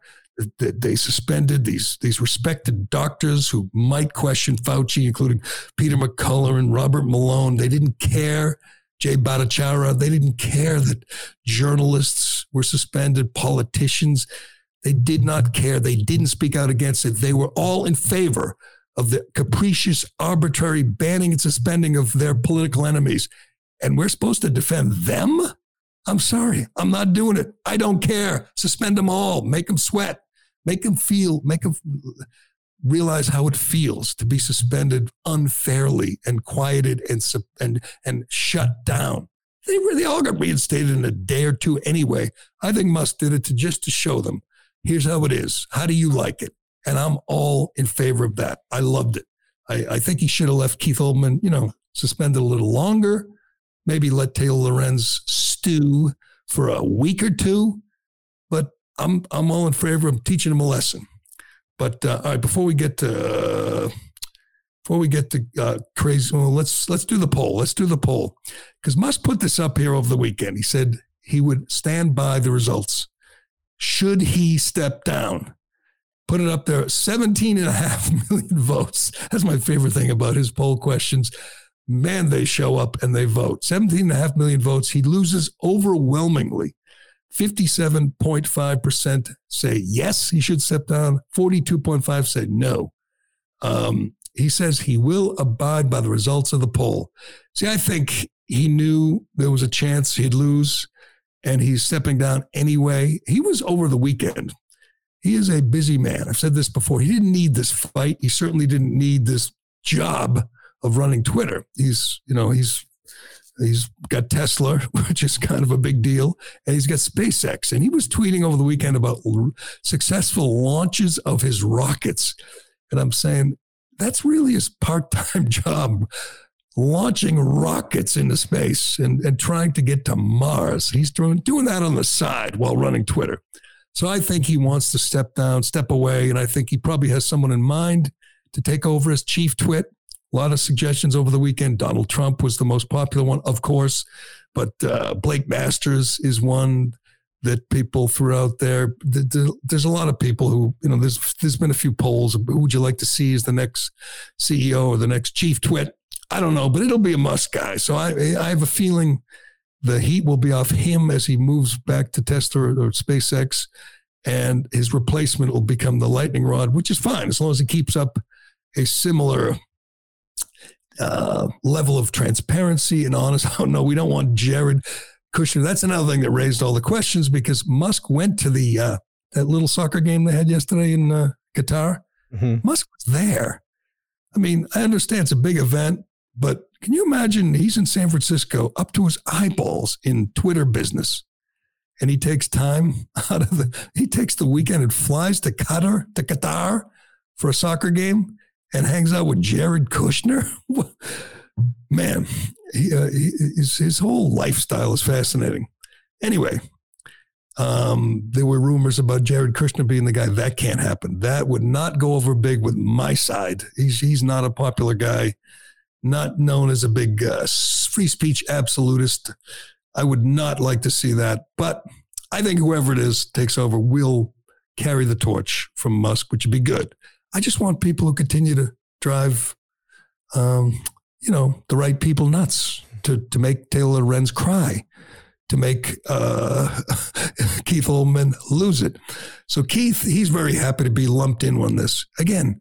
Speaker 2: that they suspended these these respected doctors who might question Fauci, including Peter McCullough and Robert Malone. They didn't care. Jay Bhattacharya. They didn't care that journalists were suspended, politicians. They did not care. They didn't speak out against it. They were all in favor of the capricious, arbitrary banning and suspending of their political enemies. And we're supposed to defend them? I'm sorry. I'm not doing it. I don't care. Suspend them all. Make them sweat. Make them feel, make them realize how it feels to be suspended unfairly and quieted and and and shut down. They really all got reinstated in a day or two anyway. I think Musk did it to just to show them, here's how it is. How do you like it? And I'm all in favor of that. I loved it. I, I think he should have left Keith Olbermann, you know, suspended a little longer. Maybe let Taylor Lorenz stew for a week or two. But I'm I'm all in favor of teaching them a lesson. But uh, all right, before we get to uh, before we get to uh, crazy, well, let's let's do the poll. Let's do the poll because Musk put this up here over the weekend. He said he would stand by the results. Should he step down? Put it up there, 17 and a half million votes. That's my favorite thing about his poll questions. Man, they show up and they vote. 17 and a half million votes. He loses overwhelmingly. 57.5% say yes, he should step down. 42.5 say no. Um, he says he will abide by the results of the poll. See, I think he knew there was a chance he'd lose and he's stepping down anyway. He was over the weekend. He is a busy man. I've said this before. He didn't need this fight. He certainly didn't need this job of running Twitter. He's, you know, he's he's got Tesla, which is kind of a big deal, and he's got SpaceX. And he was tweeting over the weekend about successful launches of his rockets. And I'm saying that's really his part-time job launching rockets into space and, and trying to get to Mars. He's doing, doing that on the side while running Twitter. So I think he wants to step down, step away, and I think he probably has someone in mind to take over as chief twit. A lot of suggestions over the weekend. Donald Trump was the most popular one, of course, but uh, Blake Masters is one that people threw out there. There's a lot of people who, you know, there's there's been a few polls. Who would you like to see as the next CEO or the next chief twit? I don't know, but it'll be a Musk guy. So I I have a feeling the heat will be off him as he moves back to Tesla or SpaceX, and his replacement will become the lightning rod, which is fine as long as he keeps up a similar uh, level of transparency and honest. Oh no, we don't want Jared Kushner. That's another thing that raised all the questions because Musk went to the uh, that little soccer game they had yesterday in uh, Qatar. Mm-hmm. Musk was there. I mean, I understand it's a big event, but can you imagine he's in San Francisco up to his eyeballs in Twitter business? And he takes time out of the, he takes the weekend and flies to Qatar, to Qatar for a soccer game and hangs out with Jared Kushner. Man, he, uh, he, his, his whole lifestyle is fascinating. Anyway, um, there were rumors about Jared Kushner being the guy. That can't happen. That would not go over big with my side. He's he's not a popular guy not known as a big uh, free speech absolutist. I would not like to see that, but I think whoever it is takes over will carry the torch from Musk, which would be good. I just want people who continue to drive, um, you know, the right people nuts to to make Taylor Lorenz cry, to make uh, Keith Olbermann lose it. So Keith, he's very happy to be lumped in on this. Again,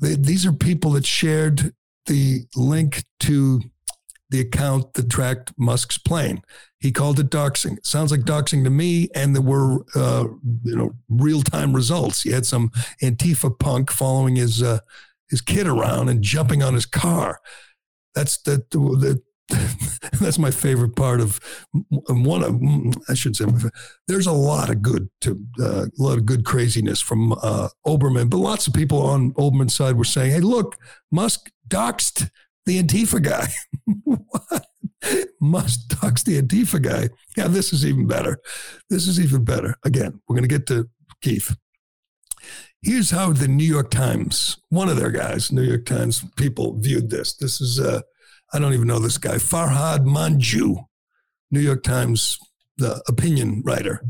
Speaker 2: they, these are people that shared the link to the account that tracked Musk's plane. He called it doxing. It sounds like doxing to me, and there were uh, you know real time results. He had some Antifa punk following his uh, his kid around and jumping on his car. That's the, the that's my favorite part of one of I should say there's a lot of good to uh, a lot of good craziness from uh, Olbermann, but lots of people on Olbermann's side were saying, "Hey, look, Musk doxed the Antifa guy. what? Musk doxed the Antifa guy. Yeah, this is even better. This is even better. Again, we're going to get to Keith. Here's how the New York Times, one of their guys, New York Times people viewed this. This is uh, I don't even know this guy, Farhad Manjoo, New York Times the opinion writer.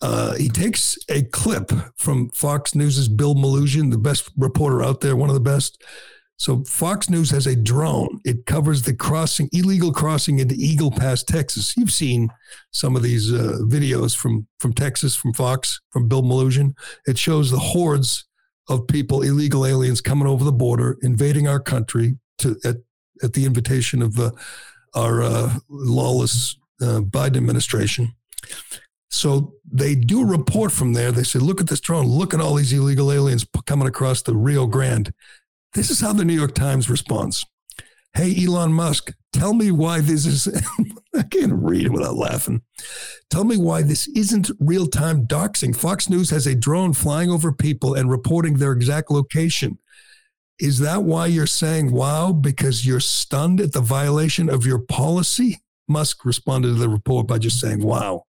Speaker 2: Uh, he takes a clip from Fox News's Bill Melugin, the best reporter out there, one of the best. So Fox News has a drone. It covers the crossing, illegal crossing into Eagle Pass, Texas. You've seen some of these uh, videos from from Texas, from Fox, from Bill Melugin. It shows the hordes of people, illegal aliens, coming over the border, invading our country to at at the invitation of uh, our uh, lawless uh, Biden administration. So they do report from there. They say, look at this drone. Look at all these illegal aliens coming across the Rio Grande. This is how the New York Times responds. Hey, Elon Musk, tell me why this is. I can't read it without laughing. Tell me why this isn't real time doxing. Fox News has a drone flying over people and reporting their exact location. Is that why you're saying wow? Because you're stunned at the violation of your policy? Musk responded to the report by just saying wow.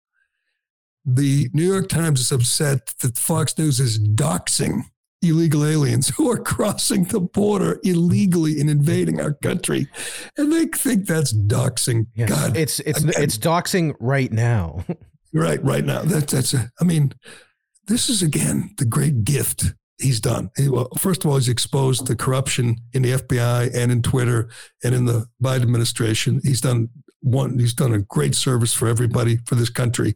Speaker 2: The New York Times is upset that Fox News is doxing illegal aliens who are crossing the border illegally and invading our country, and they think that's doxing.
Speaker 3: Yeah.
Speaker 2: God,
Speaker 3: It's it's
Speaker 2: again.
Speaker 3: it's doxing right now.
Speaker 2: right, right now. That's that's. A, I mean, this is again the great gift he's done. He- well, first of all, he's exposed the corruption in the FBI and in Twitter and in the Biden administration. He's done one. He's done a great service for everybody for this country,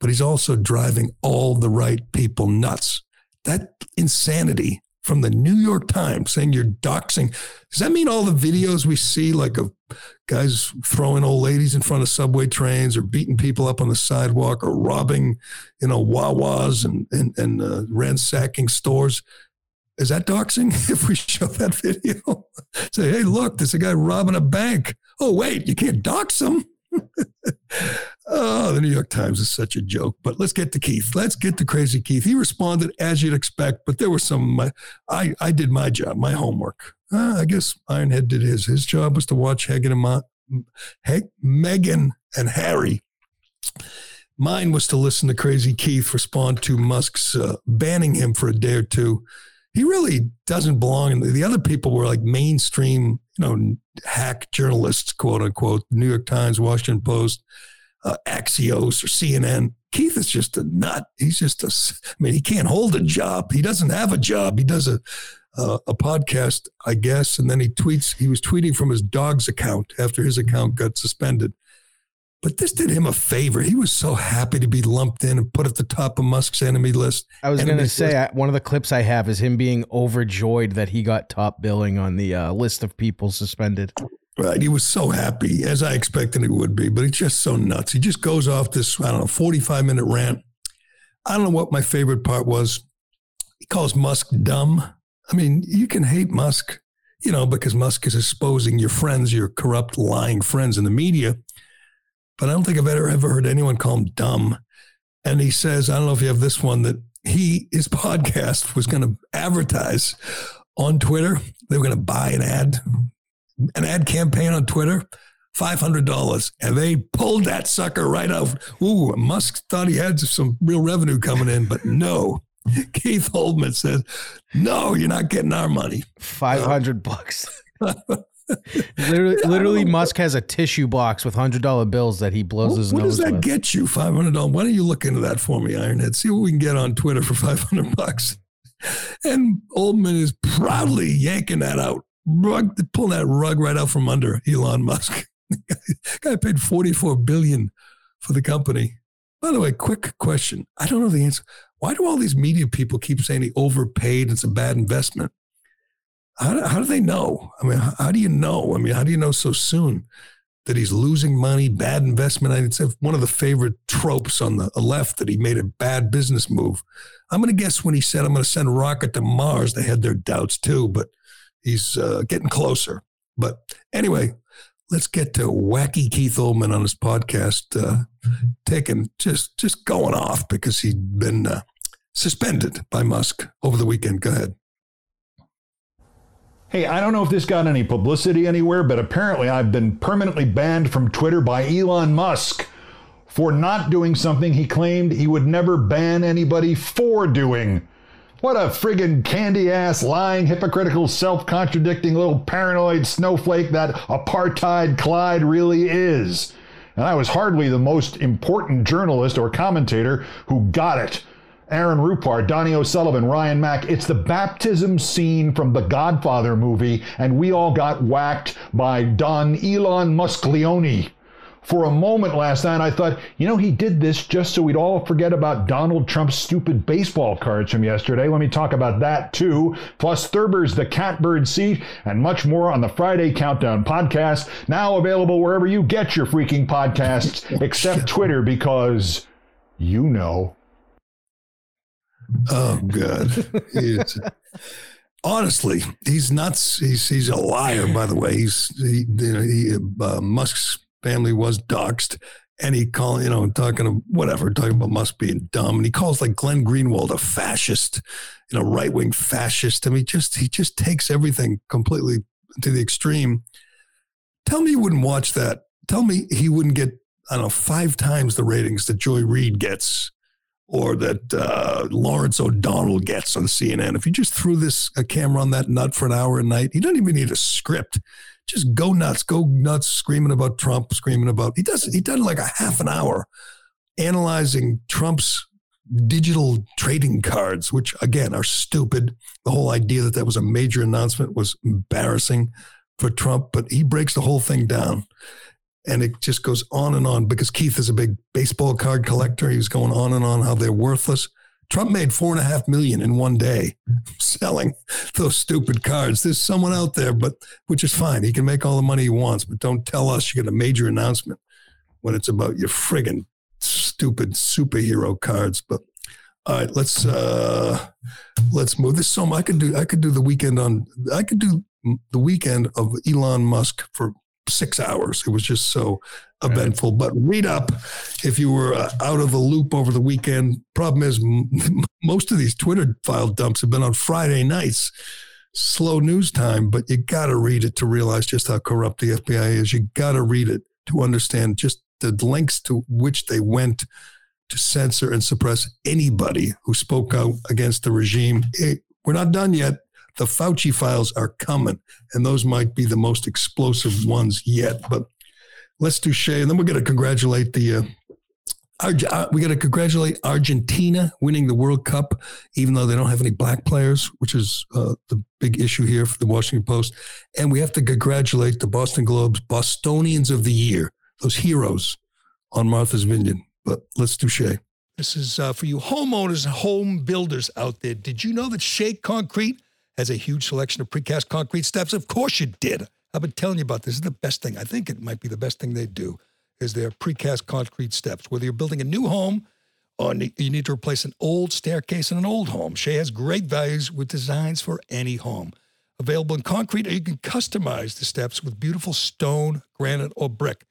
Speaker 2: but he's also driving all the right people nuts. That insanity from the New York Times saying you're doxing. Does that mean all the videos we see, like of guys throwing old ladies in front of subway trains or beating people up on the sidewalk or robbing, you know, Wawas and, and, and uh, ransacking stores? Is that doxing if we show that video? Say, hey, look, there's a guy robbing a bank. Oh, wait, you can't dox him. Oh, the New York Times is such a joke. But let's get to Keith. Let's get to crazy Keith. He responded as you'd expect, but there were some. Uh, I I did my job, my homework. Uh, I guess Ironhead did his. His job was to watch Hagen and Ma- He- Megan and Harry. Mine was to listen to Crazy Keith respond to Musk's uh, banning him for a day or two. He really doesn't belong. the, the other people were like mainstream, you know, hack journalists, quote unquote, New York Times, Washington Post, uh, Axios, or CNN. Keith is just a nut. He's just a, I mean, he can't hold a job. He doesn't have a job. He does a a podcast, I guess, and then he tweets. He was tweeting from his dog's account after his account got suspended. But this did him a favor. He was so happy to be lumped in and put at the top of Musk's enemy list.
Speaker 3: I was going to say. I, one of the clips I have is him being overjoyed that he got top billing on the uh, list of people suspended.
Speaker 2: Right. He was so happy, as I expected he would be, but he's just so nuts. He just goes off this, I don't know, 45 minute rant. I don't know what my favorite part was. He calls Musk dumb. I mean, you can hate Musk, you know, because Musk is exposing your friends, your corrupt, lying friends in the media. But I don't think I've ever, ever heard anyone call him dumb. And he says, I don't know if you have this one, that he, his podcast was going to advertise on Twitter. They were going to buy an ad, an ad campaign on Twitter, five hundred dollars, and they pulled that sucker right out. Ooh, Musk thought he had some real revenue coming in, but no. Keith Olbermann says, "No, you're not getting our money."
Speaker 3: Five hundred bucks. literally, literally, Musk has a tissue box with hundred dollar bills that he blows
Speaker 2: What,
Speaker 3: his
Speaker 2: what does that
Speaker 3: with.
Speaker 2: get you? Five hundred dollars. Why don't you look into that for me, Ironhead? See what we can get on Twitter for five hundred bucks. And Olbermann is proudly yanking that out, rug, pulling that rug right out from under Elon Musk. Guy paid forty-four billion for the company. By the way, quick question. I don't know the answer. Why do all these media people keep saying he overpaid? It's a bad investment. How do, how do they know? I mean, how, do you know? I mean, how do you know so soon that he's losing money, bad investment? It's one of the favorite tropes on the left that he made a bad business move. I'm going to guess when he said, I'm going to send a rocket to Mars, they had their doubts too, but he's uh, getting closer. But anyway, let's get to wacky Keith Olbermann on his podcast, uh, taking just just going off because he'd been uh, suspended by Musk over the weekend. Go ahead.
Speaker 6: Hey, I don't know if this got any publicity anywhere, but apparently I've been permanently banned from Twitter by Elon Musk for not doing something he claimed he would never ban anybody for doing. What a friggin' candy ass, lying, hypocritical, self contradicting little paranoid snowflake that apartheid Clyde really is. And I was hardly the most important journalist or commentator who got it. Aaron Rupar, Donnie O'Sullivan, Ryan Mack. It's the baptism scene from the Godfather movie, and we all got whacked by Don Elon Musk Leone. For a moment last night, I thought, you know, he did this just so we'd all forget about Donald Trump's stupid baseball cards from yesterday. Let me talk about that too. Plus, Thurber's The Catbird Seat and much more on the Friday Countdown podcast. Now available wherever you get your freaking podcasts, except Twitter, because you know.
Speaker 2: Oh, God. Honestly, he's nuts. He's he's a liar. By the way, he's he, you he uh, Musk's family was doxxed, and he call you know talking of whatever talking about Musk being dumb, and he calls like Glenn Greenwald a fascist, you know, right wing fascist. I mean, just he just takes everything completely to the extreme. Tell me you wouldn't watch that. Tell me he wouldn't get I don't know five times the ratings that Joy Reid gets or that uh, Lawrence O'Donnell gets on CNN. If you just threw this a camera on that nut for an hour a night, he doesn't even need a script. Just go nuts, go nuts, screaming about Trump, screaming about. He does. He does like a half an hour analyzing Trump's digital trading cards, which again are stupid. The whole idea that that was a major announcement was embarrassing for Trump, but he breaks the whole thing down. And it just goes on and on because Keith is a big baseball card collector. He was going on and on how they're worthless. Trump made four and a half million in one day selling those stupid cards. There's someone out there, but which is fine. He can make all the money he wants, but don't tell us you get a major announcement when it's about your friggin' stupid superhero cards. But all right, let's uh let's move this. So I could do I could do the weekend on I could do the weekend of Elon Musk for six hours. It was just so eventful. But read up if you were uh, out of the loop over the weekend. Problem is, m- most of these Twitter file dumps have been on Friday nights. Slow news time, but you got to read it to realize just how corrupt the FBI is. You got to read it to understand just the lengths to which they went to censor and suppress anybody who spoke out against the regime. It, we're not done yet. The Fauci files are coming, and those might be the most explosive ones yet. But let's do Shea, and then we're going to congratulate the. Uh, uh we got to congratulate Argentina winning the World Cup, even though they don't have any black players, which is uh, the big issue here for the Washington Post. And we have to congratulate the Boston Globe's Bostonians of the Year, those heroes on Martha's Vineyard. But let's do Shea. This is uh, for you homeowners and home builders out there. Did you know that Shea Concrete has a huge selection of precast concrete steps. Of course you did. I've been telling you about this. this is the best thing. I think it might be the best thing they do is their precast concrete steps. Whether you're building a new home or you need to replace an old staircase in an old home, Shea has great values with designs for any home. Available in concrete, or you can customize the steps with beautiful stone, granite, or brick.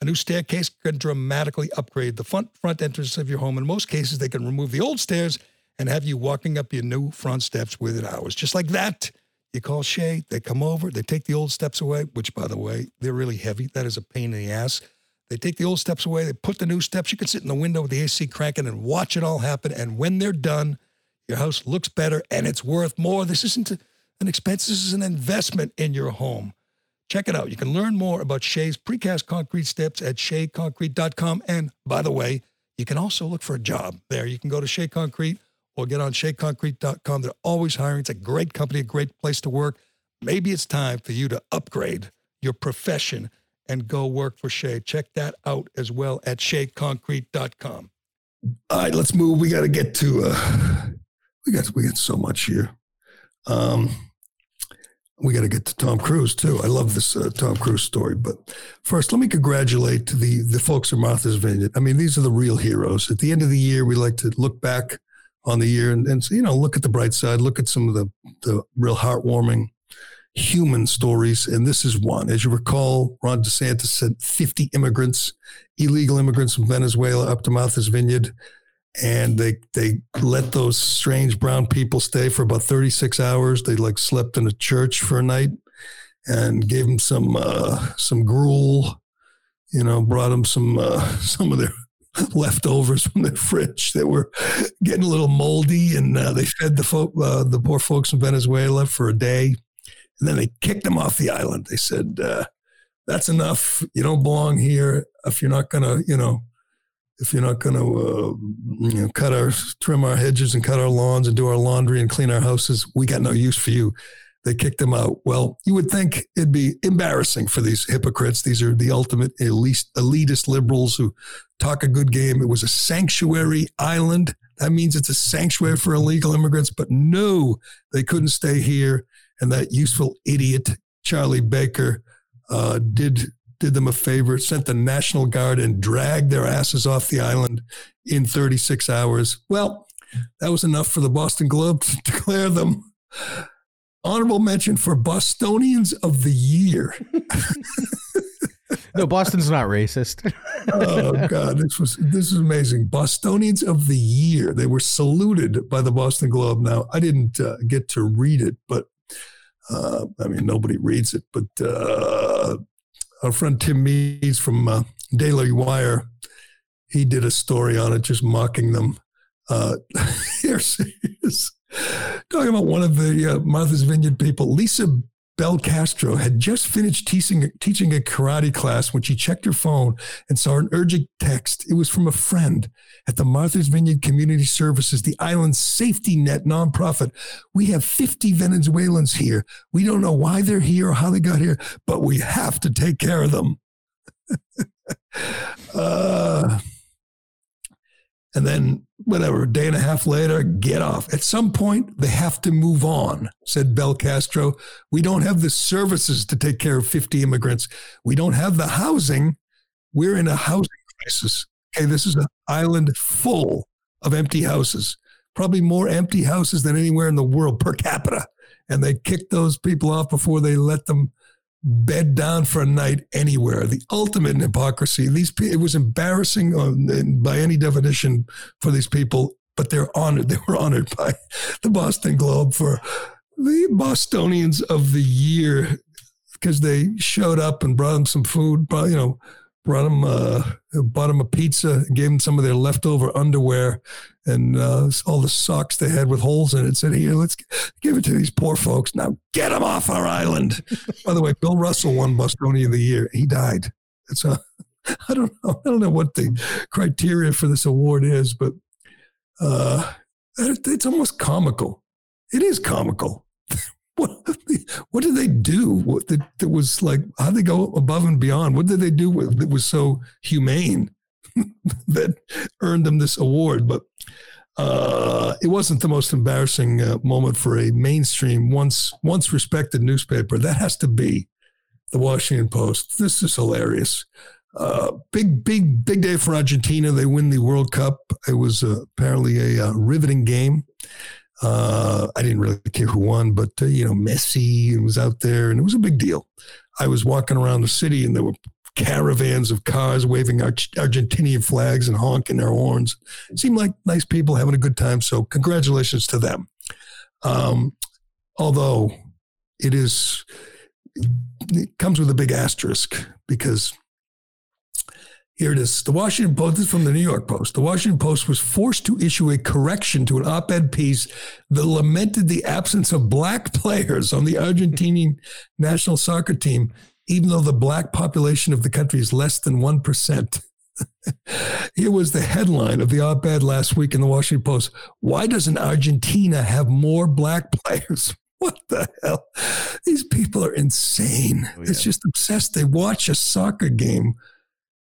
Speaker 2: A new staircase can dramatically upgrade the front front entrance of your home. In most cases, they can remove the old stairs and have you walking up your new front steps within hours. Just like that. You call Shea, they come over, they take the old steps away, which, by the way, they're really heavy. That is a pain in the ass. They take the old steps away, they put the new steps. You can sit in the window with the AC cranking and watch it all happen. And when they're done, your house looks better and it's worth more. This isn't an expense, this is an investment in your home. Check it out. You can learn more about Shea's precast concrete steps at sheaconcrete.com. And by the way, you can also look for a job there. You can go to Shea Concrete or get on sheaconcrete.com. They're always hiring. It's a great company, a great place to work. Maybe it's time for you to upgrade your profession and go work for Shea. Check that out as well at sheaconcrete.com. All right, let's move. We got to get to uh we got we got so much here. Um we got to get to Tom Cruise too. I love this uh, Tom Cruise story, but first, let me congratulate the the folks at Martha's Vineyard. I mean, these are the real heroes. At the end of the year, we like to look back on the year. And, and you know look at the bright side look at some of the the real heartwarming human stories. And this is one. As you recall ron desantis sent 50 immigrants illegal immigrants from venezuela up to martha's vineyard. And they they let those strange brown people stay for about 36 hours. They like slept in a church for a night and gave them some uh, some gruel you know brought them some uh, some of their leftovers from the fridge that were getting a little moldy, and uh, they fed the folk, uh, the poor folks in Venezuela for a day, and then they kicked them off the island. They said, uh, "That's enough. You don't belong here. If you're not gonna, you know." If you're not to, uh, you know, cut our, trim our hedges and cut our lawns and do our laundry and clean our houses, we got no use for you they kicked him out. Well, you would think it'd be embarrassing for these hypocrites. These are the ultimate elite, elitist liberals who talk a good game. It was a sanctuary island. That means it's a sanctuary for illegal immigrants. But no, they couldn't stay here. And that useful idiot, Charlie Baker, uh, did did them a favor, sent the National Guard and dragged their asses off the island in 36 hours. Well, that was enough for the Boston Globe to declare them honorable mention for Bostonians of the Year.
Speaker 3: no, Boston's not racist.
Speaker 2: oh God, this was this is amazing. Bostonians of the Year. They were saluted by the Boston Globe. Now, I didn't uh, get to read it, but uh, I mean, nobody reads it. But uh, our friend Tim Meads from uh, Daily Wire, he did a story on it, just mocking them. Uh, here's, here's talking about one of the uh, Martha's Vineyard people, Lisa Belcastro had just finished teaching, teaching a karate class when she checked her phone and saw an urgent text. It was from a friend at the Martha's Vineyard Community Services, the island's safety net nonprofit. We have 50 Venezuelans here. We don't know why they're here or how they got here, but we have to take care of them. uh, and then whatever, a day and a half later, get off. At some point, they have to move on, said Belcastro. We don't have the services to take care of 50 immigrants. We don't have the housing. We're in a housing crisis. Okay, this is an island full of empty houses, probably more empty houses than anywhere in the world per capita. And they kicked those people off before they let them bed down for a night anywhere. The ultimate in hypocrisy. These it was embarrassing uh, by any definition for these people, but they're honored. They were honored by the Boston Globe for the Bostonians of the year because they showed up and brought them some food. Brought, you know, brought them, uh, bought them a pizza, gave them some of their leftover underwear and uh, all the socks they had with holes in it. Said, "Here, let's give it to these poor folks. Now get them off our island." By the way, Bill Russell won Bostonian of the Year. He died. It's a, I don't know. I don't know what the criteria for this award is, but uh, it's almost comical. It is comical. what, did they do? What that, that was like? How did they go above and beyond? What did they do with, that was so humane that earned them this award? But uh, it wasn't the most embarrassing uh, moment for a mainstream, once once respected newspaper. That has to be the Washington Post. This is hilarious. Uh, big, big, big day for Argentina. They win the World Cup. It was uh, apparently a uh, riveting game. Uh, I didn't really care who won, but uh, you know, Messi was out there, and it was a big deal. I was walking around the city, and there were caravans of cars waving Ar- Argentinian flags and honking their horns. It seemed like nice people having a good time. So, congratulations to them. Um, although it is, it comes with a big asterisk because here it is. The Washington Post, this is from the New York Post. The Washington Post was forced to issue a correction to an op ed piece that lamented the absence of black players on the Argentinian national soccer team, even though the black population of the country is less than 1%. Here was the headline of the op ed last week in the Washington Post. Why doesn't Argentina have more black players? What the hell? These people are insane. Oh, yeah. It's just obsessed. They watch a soccer game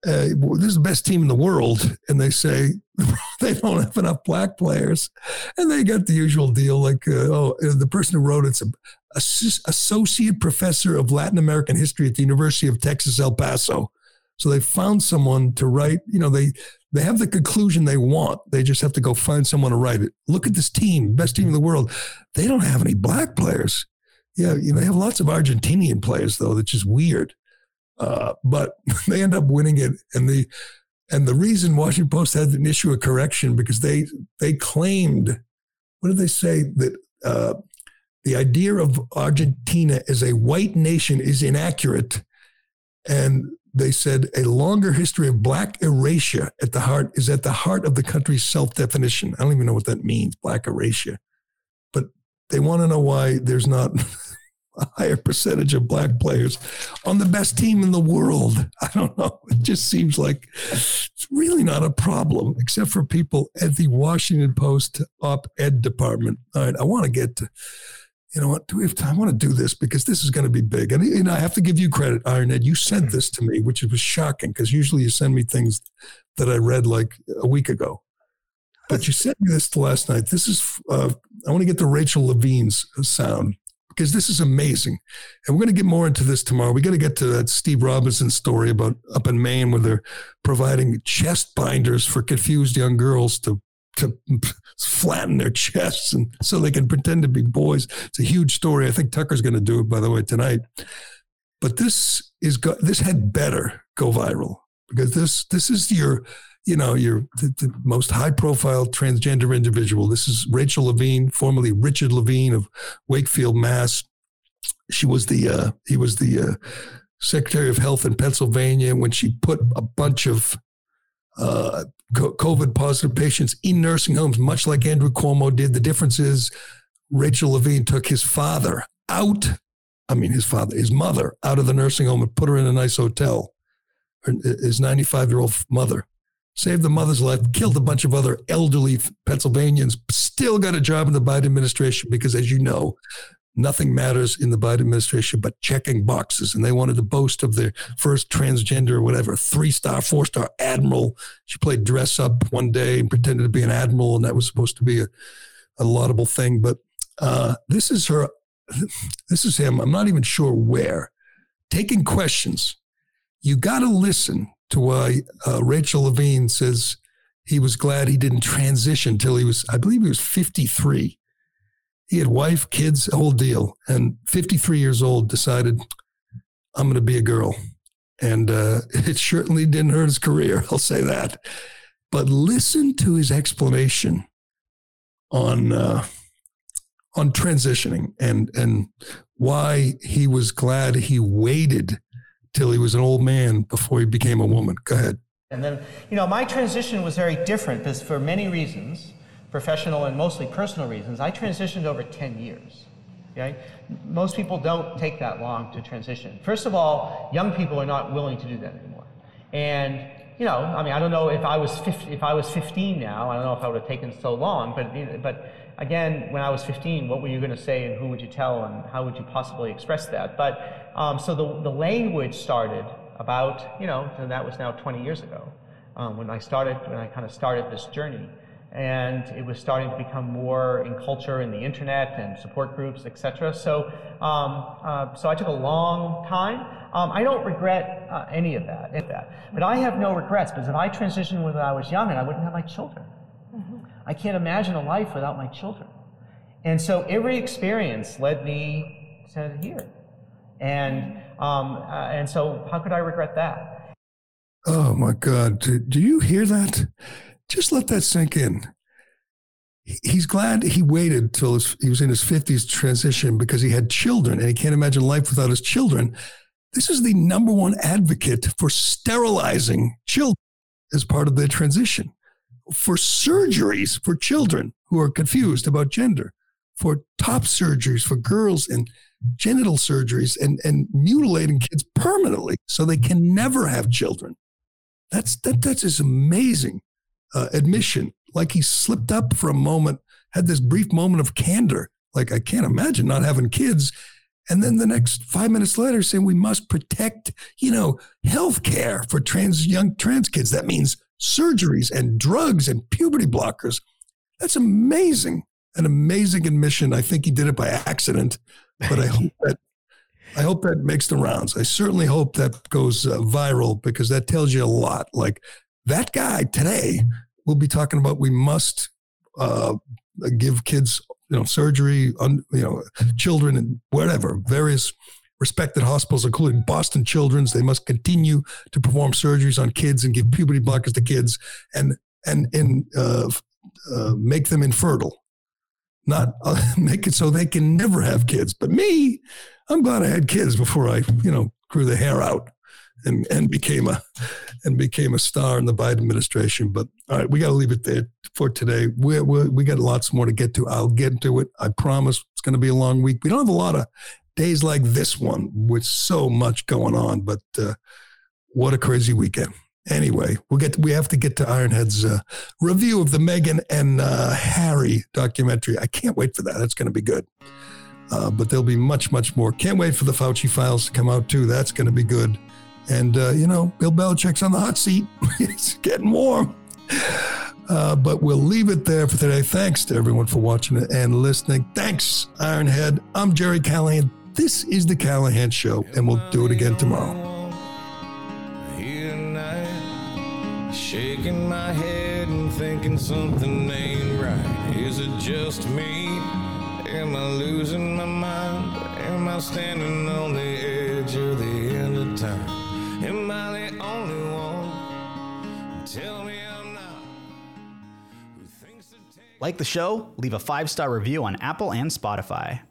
Speaker 2: uh, this is the best team in the world, and they say they don't have enough black players, and they got the usual deal like, uh, oh, uh, the person who wrote it's a, a, associate professor of Latin American history at the University of Texas El Paso. So they found someone to write. You know, they they have the conclusion they want. They just have to go find someone to write it. Look at this team, best team in the world. They don't have any black players. Yeah, you know, they have lots of Argentinian players though, that's just weird. Uh, but they end up winning it, and the and the reason Washington Post had an issue of correction because they they claimed, what did they say? That uh, the idea of Argentina as a white nation is inaccurate, and they said a longer history of black erasure at the heart is at the heart of the country's self-definition. I don't even know what that means, black erasure, but they want to know why there's not a higher percentage of black players on the best team in the world. I don't know. It just seems like it's really not a problem, except for people at the Washington Post op ed department. All right, I want to get to, you know what, do we have time? I want to do this because this is going to be big. And, and I have to give you credit, Ironhead. You sent this to me, which was shocking because usually you send me things that I read like a week ago. But you sent me this last night. This is, uh, I want to get the Rachel Levine's sound because this is amazing. And we're going to get more into this tomorrow. We got to get to that Steve Robinson story about up in Maine where they're providing chest binders for confused young girls to to flatten their chests and so they can pretend to be boys. It's a huge story. I think Tucker's going to do it by the way tonight. But this is this had better go viral because this this is your you know, you're the, the, most high profile transgender individual. This is Rachel Levine, formerly Richard Levine of Wakefield, Mass. She was the, uh, he was the uh, Secretary of Health in Pennsylvania when she put a bunch of uh, COVID positive patients in nursing homes, much like Andrew Cuomo did. The difference is Rachel Levine took his father out. I mean, his father, his mother out of the nursing home and put her in a nice hotel. His 95 year old mother saved the mother's life, killed a bunch of other elderly Pennsylvanians, still got a job in the Biden administration because, as you know, nothing matters in the Biden administration but checking boxes. And they wanted to boast of their first transgender whatever, three star, four star admiral. She played dress up one day and pretended to be an admiral, and that was supposed to be a, a laudable thing. But uh, this is her, this is him. I'm not even sure where. Taking questions. You got to listen to why uh, Rachel Levine says he was glad he didn't transition till he was, I believe he was 53 he had wife, kids, whole deal. And 53 years old, decided, I'm going to be a girl. And uh, it certainly didn't hurt his career, I'll say that. But listen to his explanation on uh, on transitioning and and why he was glad he waited till he was an old man before he became a woman. Go ahead.
Speaker 7: And then, you know, my transition was very different because for many reasons professional and mostly personal reasons, I transitioned over 10 years. Okay? Most people don't take that long to transition. First of all, young people are not willing to do that anymore. And you know, I mean, I don't know if I was 50, if I was 15 now, I don't know if I would have taken so long, but but again, when I was 15, what were you going to say and who would you tell and how would you possibly express that? But um, so the, the language started about, you know, and that was now 20 years ago um, when I started, when I kind of started this journey and it was starting to become more in culture in the internet and support groups, etc. So, um, uh, so I took a long time. Um, I don't regret uh, any of that, that, but I have no regrets because if I transitioned when I was young, and I wouldn't have my children. I can't imagine a life without my children. And so every experience led me to here, and um, uh, and so how could I regret that?
Speaker 2: Oh my God! Do you hear that? Just let that sink in. He's glad he waited till he was in his 50s transition because he had children and he can't imagine life without his children. This is the number one advocate for sterilizing children as part of their transition, for surgeries for children who are confused about gender, for top surgeries for girls and genital surgeries and, and mutilating kids permanently so they can never have children. That's that that's just amazing uh, admission, like he slipped up for a moment, had this brief moment of candor. Like, I can't imagine not having kids. And then the next five minutes later, saying we must protect, you know, health care for trans young trans kids. That means surgeries and drugs and puberty blockers. That's amazing. An amazing admission. I think he did it by accident, but I hope that I hope that makes the rounds. I certainly hope that goes uh, viral because that tells you a lot. Like that guy today we'll be talking about we must uh, give kids you know surgery on you know children and whatever various respected hospitals including boston children's they must continue to perform surgeries on kids and give puberty blockers to kids and and and uh, uh, make them infertile not uh, make it so they can never have kids but me i'm glad i had kids before i you know grew the hair out and and became a and became a star in the Biden administration. But all right, we got to leave it there for today. We we we got lots more to get to. I'll get to it. I promise. It's going to be a long week. We don't have a lot of days like this one with so much going on, but uh, what a crazy weekend. Anyway, we'll get to, we have to get to Ironhead's uh, review of the Meghan and uh, Harry documentary. I can't wait for that. That's going to be good. Uh, but there'll be much, much more. Can't wait for the Fauci files to come out too. That's going to be good. And, uh, you know, Bill Belichick's on the hot seat. it's getting warm. Uh, but we'll leave it there for today. Thanks to everyone for watching and listening. Thanks, Ironhead. I'm Gerry Callahan. This is The Callahan Show, and we'll do it again tomorrow. Shaking my head and thinking something ain't right. Is it just me? Am I losing my mind? Am I standing on the edge of the end of time? Am I the only one? Tell me I'm not. Like the show? Leave a five star review on Apple and Spotify.